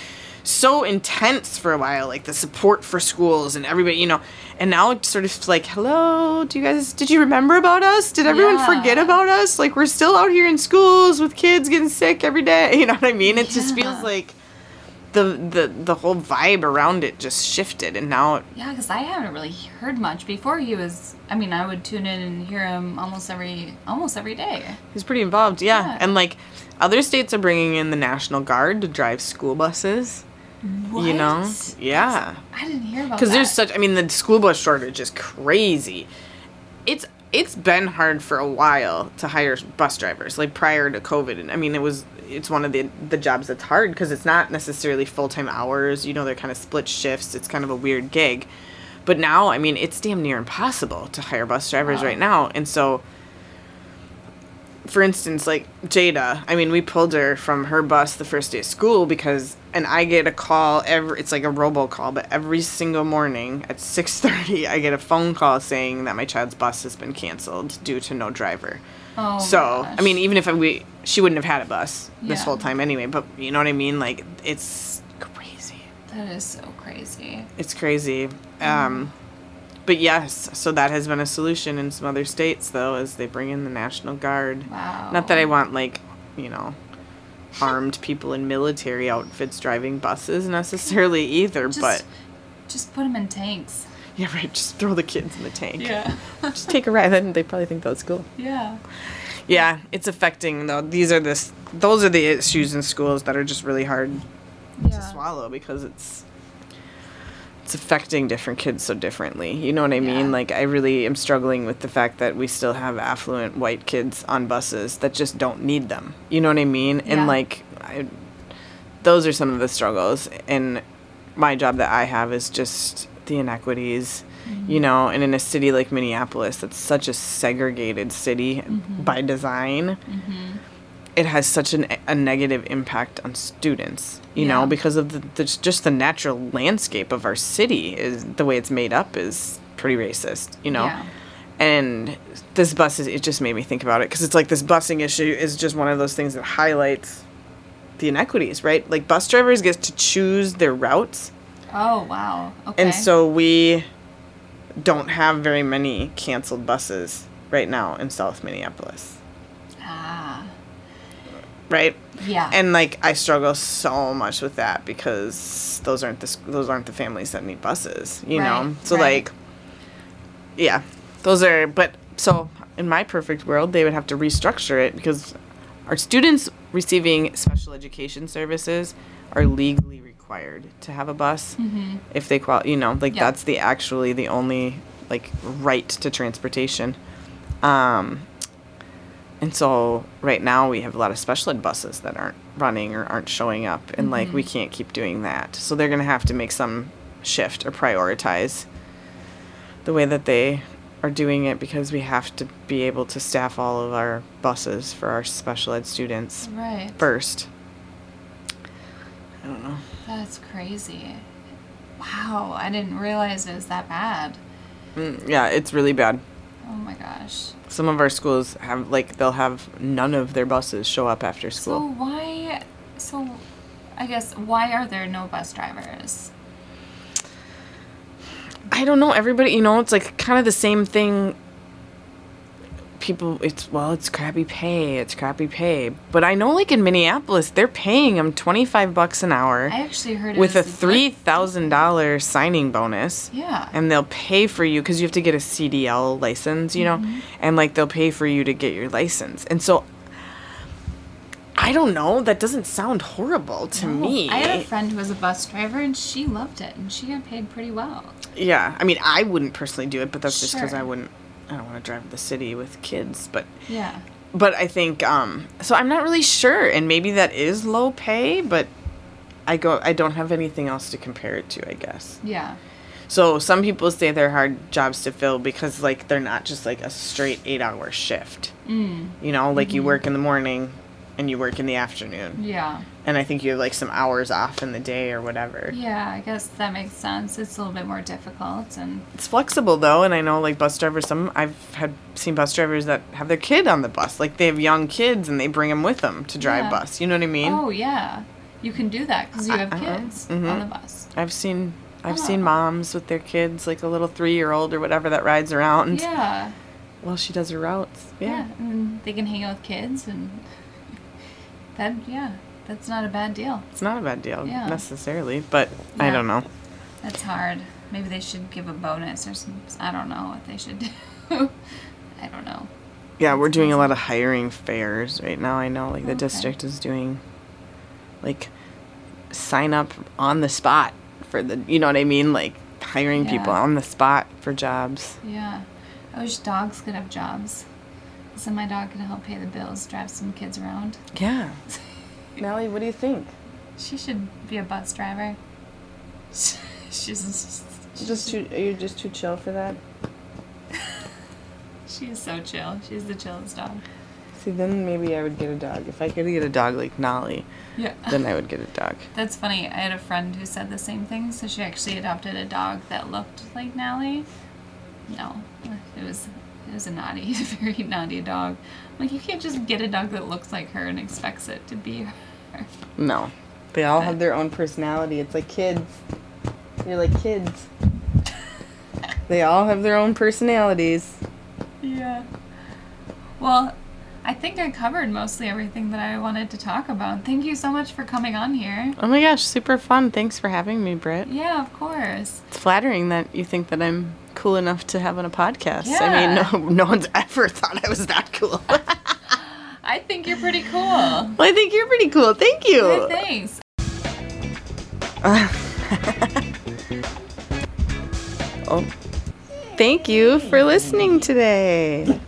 so intense for a while like the support for schools and everybody you know. And now it's sort of like hello do you guys did you remember about us? Did everyone Yeah. forget about us? Like we're still out here in schools with kids getting sick every day. [LAUGHS] You know what i mean? It just feels like the, the the whole vibe around it just shifted and now Yeah, because I haven't really heard much before he was. I mean, I would tune in and hear him almost every almost every day. He's pretty involved, yeah. Yeah. And like other states are bringing in the National Guard to drive school buses. You know? What? Yeah. I didn't hear about Because there's such, I mean, the school bus shortage is crazy. It's it's been hard for a while to hire bus drivers, like prior to COVID. And I mean, it was it's one of the the jobs that's hard because it's not necessarily full time hours. You know, they're kind of split shifts. It's kind of a weird gig. But now, I mean, it's damn near impossible to hire bus drivers Wow. right now. And so, for instance, like Jada, I mean, we pulled her from her bus the first day of school because, and I get a call every, it's like a robocall, but every single morning at 6.30, I get a phone call saying that my child's bus has been canceled due to no driver. Oh, so. I mean, even if I, we, she wouldn't have had a bus this whole time anyway, but you know what I mean? Like, it's crazy. that is so crazy. It's crazy. Um, but yes, so that has been a solution in some other states, though, as they bring in the National Guard. Wow. Not that I want like, you know, armed people in military outfits driving buses necessarily either, Just, but just put them in tanks. yeah, right. Just throw the kids in the tank. Yeah. [LAUGHS] Just take a ride. Then they probably think that's cool. yeah. Yeah, it's affecting though. These are this. Those are the issues in schools that are just really hard to swallow because it's it's affecting different kids so differently. You know what I mean? Yeah. Like I really am struggling with the fact that we still have affluent white kids on buses that just don't need them. You know what I mean? Yeah. And like I, those are some of the struggles and my job that I have is just the inequities, mm-hmm. you know, and in a city like Minneapolis that's such a segregated city mm-hmm. by design mm-hmm. It has such an, a negative impact on students you Yeah. know because of the, the just the natural landscape of our city is the way it's made up is pretty racist you know Yeah. and this bus is it just made me think about it because it's like this busing issue is just one of those things that highlights the inequities right like bus drivers get to choose their routes Oh wow. Okay. and so we don't have very many canceled buses right now in south minneapolis right yeah. and like I struggle so much with that because those aren't the those aren't the families that need buses, you know. So right. like, yeah, those are. But so in my perfect world, they would have to restructure it because our students receiving special education services are legally required to have a bus if they qual. You know, like Mm-hmm. That's the actually the only like right to transportation. Um, and so right now we have a lot of special ed buses that aren't running or aren't showing up and like we can't keep doing that. So they're going to have to make some shift or prioritize the way that they are doing it because we have to be able to staff all of our buses for our special ed students right. first. I don't know. That's crazy. Wow, I didn't realize it was that bad. Mm, yeah, it's really bad. Oh my gosh. Some of our schools have like they'll have none of their buses show up after school. So why? So, I guess why are there no bus drivers? I don't know. Everybody, you know, it's like kind of the same thing. People, it's well, it's crappy pay. It's crappy pay. But I know, like in Minneapolis, they're paying them twenty five bucks an hour I actually heard it with a was three good- thousand dollar signing bonus. Yeah. And they'll pay for you because you have to get a CDL license, you know, Mm-hmm. and like they'll pay for you to get your license. And so, I don't know. That doesn't sound horrible to No. me. I had a friend who was a bus driver and she loved it and she got paid pretty well. Yeah, I mean, I wouldn't personally do it, but that's just because I wouldn't. I don't want to drive the city with kids, but Yeah. but I think um. So I'm not really sure, and maybe that is low pay, but I go. I don't have anything else to compare it to. I guess. Yeah. So some people say they're hard jobs to fill because like they're not just like a straight eight hour shift. Mm. You know, like you work in the morning and you work in the afternoon, Yeah. and I think you have like some hours off in the day or whatever. Yeah, I guess that makes sense. It's a little bit more difficult and It's flexible though, and I know like bus drivers. Some I've had seen bus drivers that have their kid on the bus, like they have young kids and they bring them with them to drive Yeah. bus. You know what I mean? Oh yeah. You can do that cuz you have Uh-uh. kids Mhm. on the bus. I've seen I've Oh. seen moms with their kids, like a little three year old or whatever that rides around Yeah. while she does her routes. Yeah. Yeah. And they can hang out with kids and that yeah, that's not a bad deal. It's not a bad deal Yeah. necessarily, but I don't know. That's hard. Maybe they should give a bonus or some I don't know what they should do. [LAUGHS] I don't know. Yeah, we're doing a lot of hiring fairs right now. I know like the Okay. district is doing like sign up on the spot for the you know what I mean? Like hiring people on the spot for jobs. Yeah. I wish dogs could have jobs. So my dog could help pay the bills, drive some kids around. Yeah. [LAUGHS] Nally, what do you think? She should be a bus driver. [LAUGHS] She's Just too are you just too chill for that? [LAUGHS] she's so chill. She's the chillest dog. See, then maybe I would get a dog. If I could get a dog like Nolly, Yeah. then I would get a dog. That's funny. I had a friend who said the same thing. So she actually adopted a dog that looked like Nally. No, it was it was a naughty, a [LAUGHS] very naughty dog. Like you can't just get a dog that looks like her and expects it to be her. No. They all have their own personality. It's like kids. You're like kids. [LAUGHS] they all have their own personalities. Yeah. Well, I think I covered mostly everything that I wanted to talk about. Thank you so much for coming on here. Oh my gosh, super fun. Thanks for having me, Britt. Yeah, of course. It's flattering that you think that I'm cool enough to have on a podcast. Yeah. I mean, no, no one's ever thought I was that cool. [LAUGHS] I think you're pretty cool. Well, I think you're pretty cool. Thank you. Hey, thanks. [LAUGHS] Oh. Thank you for listening today.